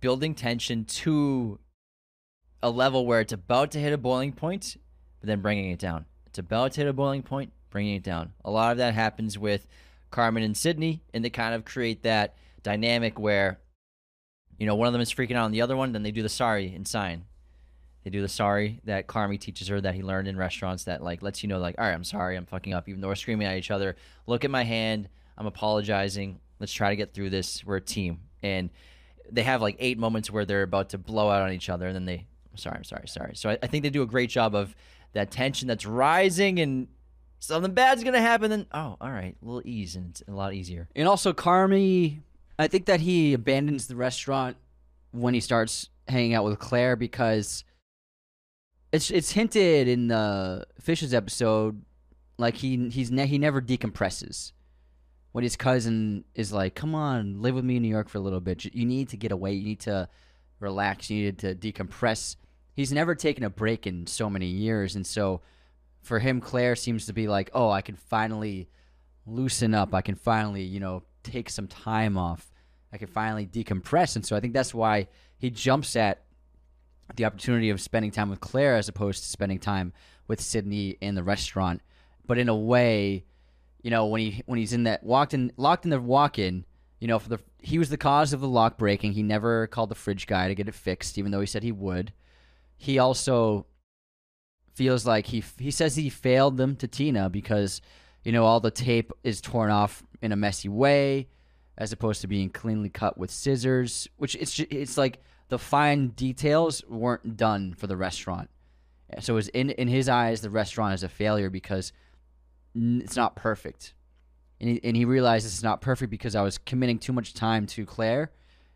S1: building tension to a level where it's about to hit a boiling point, but then bringing it down. It's about to hit a boiling point, bringing it down. A lot of that happens with Carmen and Sydney, and they kind of create that dynamic where, you know, one of them is freaking out on the other one, then they do the sorry and sign. They do the sorry that Carmi teaches her that he learned in restaurants that like lets you know like, all right, I'm sorry, I'm fucking up, even though we're screaming at each other. Look at my hand, I'm apologizing. Let's try to get through this. We're a team. And they have like eight moments where they're about to blow out on each other, and then they, I'm sorry, I'm sorry, sorry. So I, I think they do a great job of that tension that's rising, and something bad's gonna happen. Then oh, all right, a little ease, and it's a lot easier.
S2: And also, Carmi, I think that he abandons the restaurant when he starts hanging out with Claire because it's it's hinted in the Fishes episode, like he he's ne- he never decompresses. When his cousin is like, "Come on, live with me in New York for a little bit. You need to get away. You need to relax. You need to decompress." He's never taken a break in so many years, and so for him, Claire seems to be like, "Oh, I can finally." loosen up. I can finally, you know, take some time off. I can finally decompress. And so I think that's why he jumps at the opportunity of spending time with Claire as opposed to spending time with Sydney in the restaurant. But in a way, you know, when he when he's in that walked in locked in the walk in, you know, for the he was the cause of the lock breaking. He never called the fridge guy to get it fixed, even though he said he would. He also feels like he he says he failed them to Tina because you know all the tape is torn off in a messy way as opposed to being cleanly cut with scissors which it's ju- it's like the fine details weren't done for the restaurant. So it's in in his eyes the restaurant is a failure because it's not perfect. And he, and he realizes it's not perfect because I was committing too much time to Claire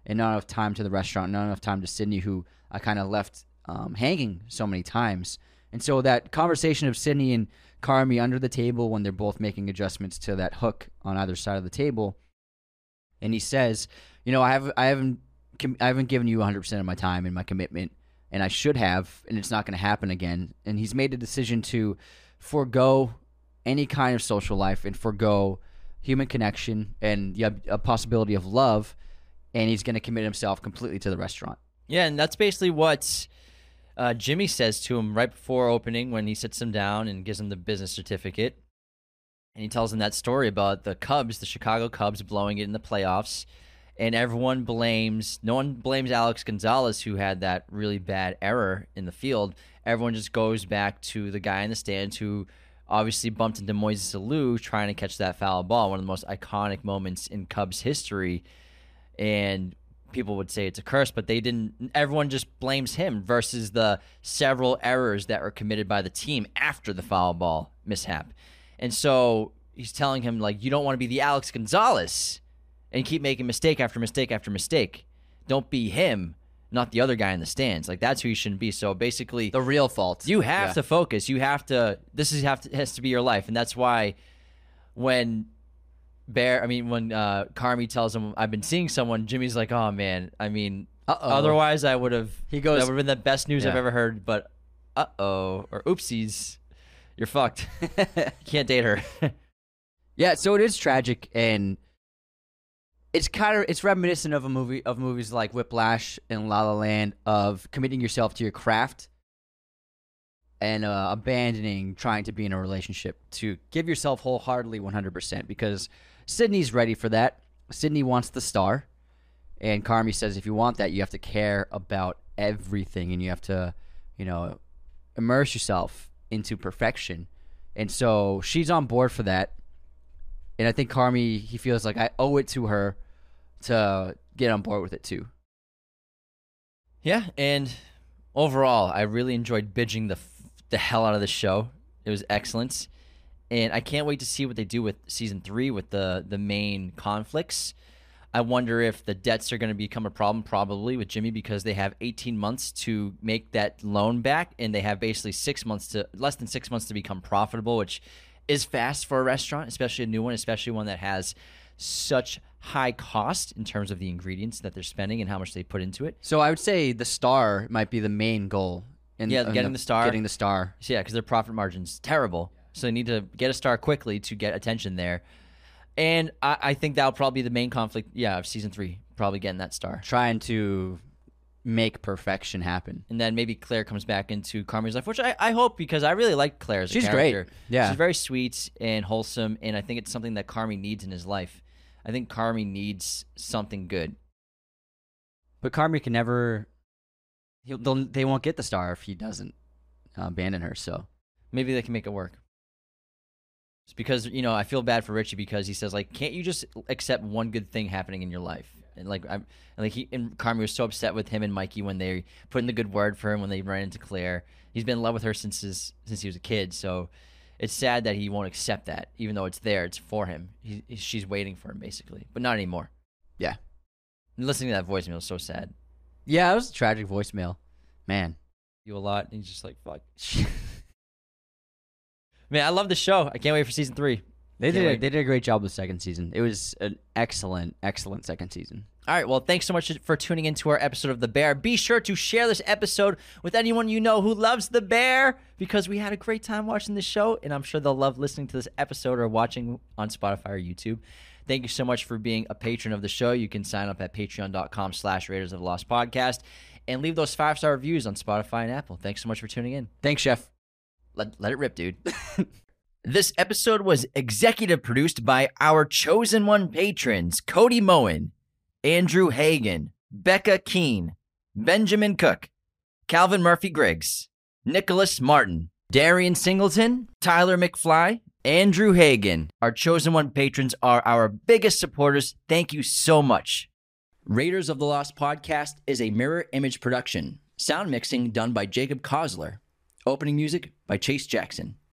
S2: and not enough time to the restaurant not enough time to Sydney who I kind of left um, hanging so many times and so that conversation of Sydney and Carmi under the table when they're both making adjustments to that hook on either side of the table, and he says, "You know, I have I haven't I haven't given you 100 percent of my time and my commitment, and I should have, and it's not going to happen again." And he's made a decision to forego any kind of social life and forego human connection and the, a possibility of love, and he's going to commit himself completely to the restaurant.
S1: Yeah, and that's basically what uh, Jimmy says to him right before opening when he sits him down and gives him the business certificate. And he tells him that story about the Cubs, the Chicago Cubs, blowing it in the playoffs. And everyone blames, no one blames Alex Gonzalez, who had that really bad error in the field. Everyone just goes back to the guy in the stands who obviously bumped into Moises Alou trying to catch that foul ball, one of the most iconic moments in Cubs history. And people would say it's a curse, but they didn't. Everyone just blames him versus the several errors that were committed by the team after the foul ball mishap. And so he's telling him, like, you don't want to be the Alex Gonzalez and keep making mistake after mistake after mistake. Don't be him, not the other guy in the stands. Like, that's who you shouldn't be. So basically,
S2: The real fault.
S1: you have
S2: Yeah.
S1: to focus. You have to. This is have to, has to be your life, and that's why when Bear, I mean, when uh, Carmi tells him, "I've been seeing someone," Jimmy's like, "Oh man, I mean,
S2: Uh-oh.
S1: otherwise I would have."
S2: He goes-
S1: "That would have been the best news I've ever heard." But uh oh, or oopsies, you're fucked. can't date her.
S2: Yeah, so it is tragic and it's kind of it's reminiscent of a movie of movies like Whiplash and La La Land of committing yourself to your craft and uh, abandoning trying to be in a relationship to give yourself wholeheartedly 100% because Sydney's ready for that. Sydney wants the star and Carmi says if you want that you have to care about everything and you have to, you know, immerse yourself into perfection. And so she's on board for that and I think Carmi he feels like I owe it to her to get on board with it too.
S1: Yeah, and overall, I really enjoyed binging the f- the hell out of the show. It was excellent, and I can't wait to see what they do with season three with the the main conflicts. I wonder if the debts are going to become a problem, probably with Jimmy, because they have 18 months to make that loan back, and they have basically six months to less than six months to become profitable, which is fast for a restaurant, especially a new one, especially one that has such high cost in terms of the ingredients that they're spending and how much they put into it.
S2: So I would say the star might be the main goal. In,
S1: Yeah,
S2: in
S1: getting the star.
S2: Getting the star.
S1: So yeah, because their profit margin's terrible. So they need to get a star quickly to get attention there. And I, I think that'll probably be the main conflict, yeah, of season three. Probably getting that star.
S2: Trying to make perfection happen.
S1: And then maybe Claire comes back into Carmi's life, which I, I hope because I really like Claire as a
S2: She's great. Yeah.
S1: She's very sweet and wholesome, and I think it's something that Carmi needs in his life. I think Carmi needs something good.
S2: But Carmi can never. He'll, they won't get the star if he doesn't abandon her. So
S1: Maybe they can make it work. It's because you know I feel bad for Richie because he says like, can't you just accept one good thing happening in your life? And like I'm, and like he and Carmi was so upset with him and Mikey when they put in the good word for him when they ran into Claire. He's been in love with her since his since he was a kid. So it's sad that he won't accept that, even though it's there, it's for him. He, she's waiting for him basically, but not anymore.
S2: yeah,
S1: And listening to that voicemail is so sad.
S2: yeah, it was a tragic voicemail, man.
S1: You a lot, and he's just like fuck. Man, I love the show. I can't wait for season three.
S2: They
S1: Can't
S2: did. A,
S1: wait.
S2: they did a great job the second season. It was an excellent, excellent second season.
S1: All right. Well, thanks so much for tuning into our episode of The Bear. Be sure to share this episode with anyone you know who loves The Bear because we had a great time watching the show, and I'm sure they'll love listening to this episode or watching on Spotify or YouTube. Thank you so much for being a patron of the show. You can sign up at patreon.com slash Raiders of the Lost Podcast and leave those five-star reviews on Spotify and Apple. Thanks so much for tuning in.
S2: Thanks, Chef.
S1: Let, let it rip, dude. this episode was executive produced by our chosen one patrons Cody Moen, Andrew Hagan, Becca Keene, Benjamin Cook, Calvin Murphy Griggs, Nicholas Martin, Darian Singleton, Tyler McFly, Andrew Hagan. Our chosen one patrons are our biggest supporters. Thank you so much. Raiders of the Lost podcast is a mirror image production. Sound mixing done by Jacob Kosler. Opening music by Chase Jackson.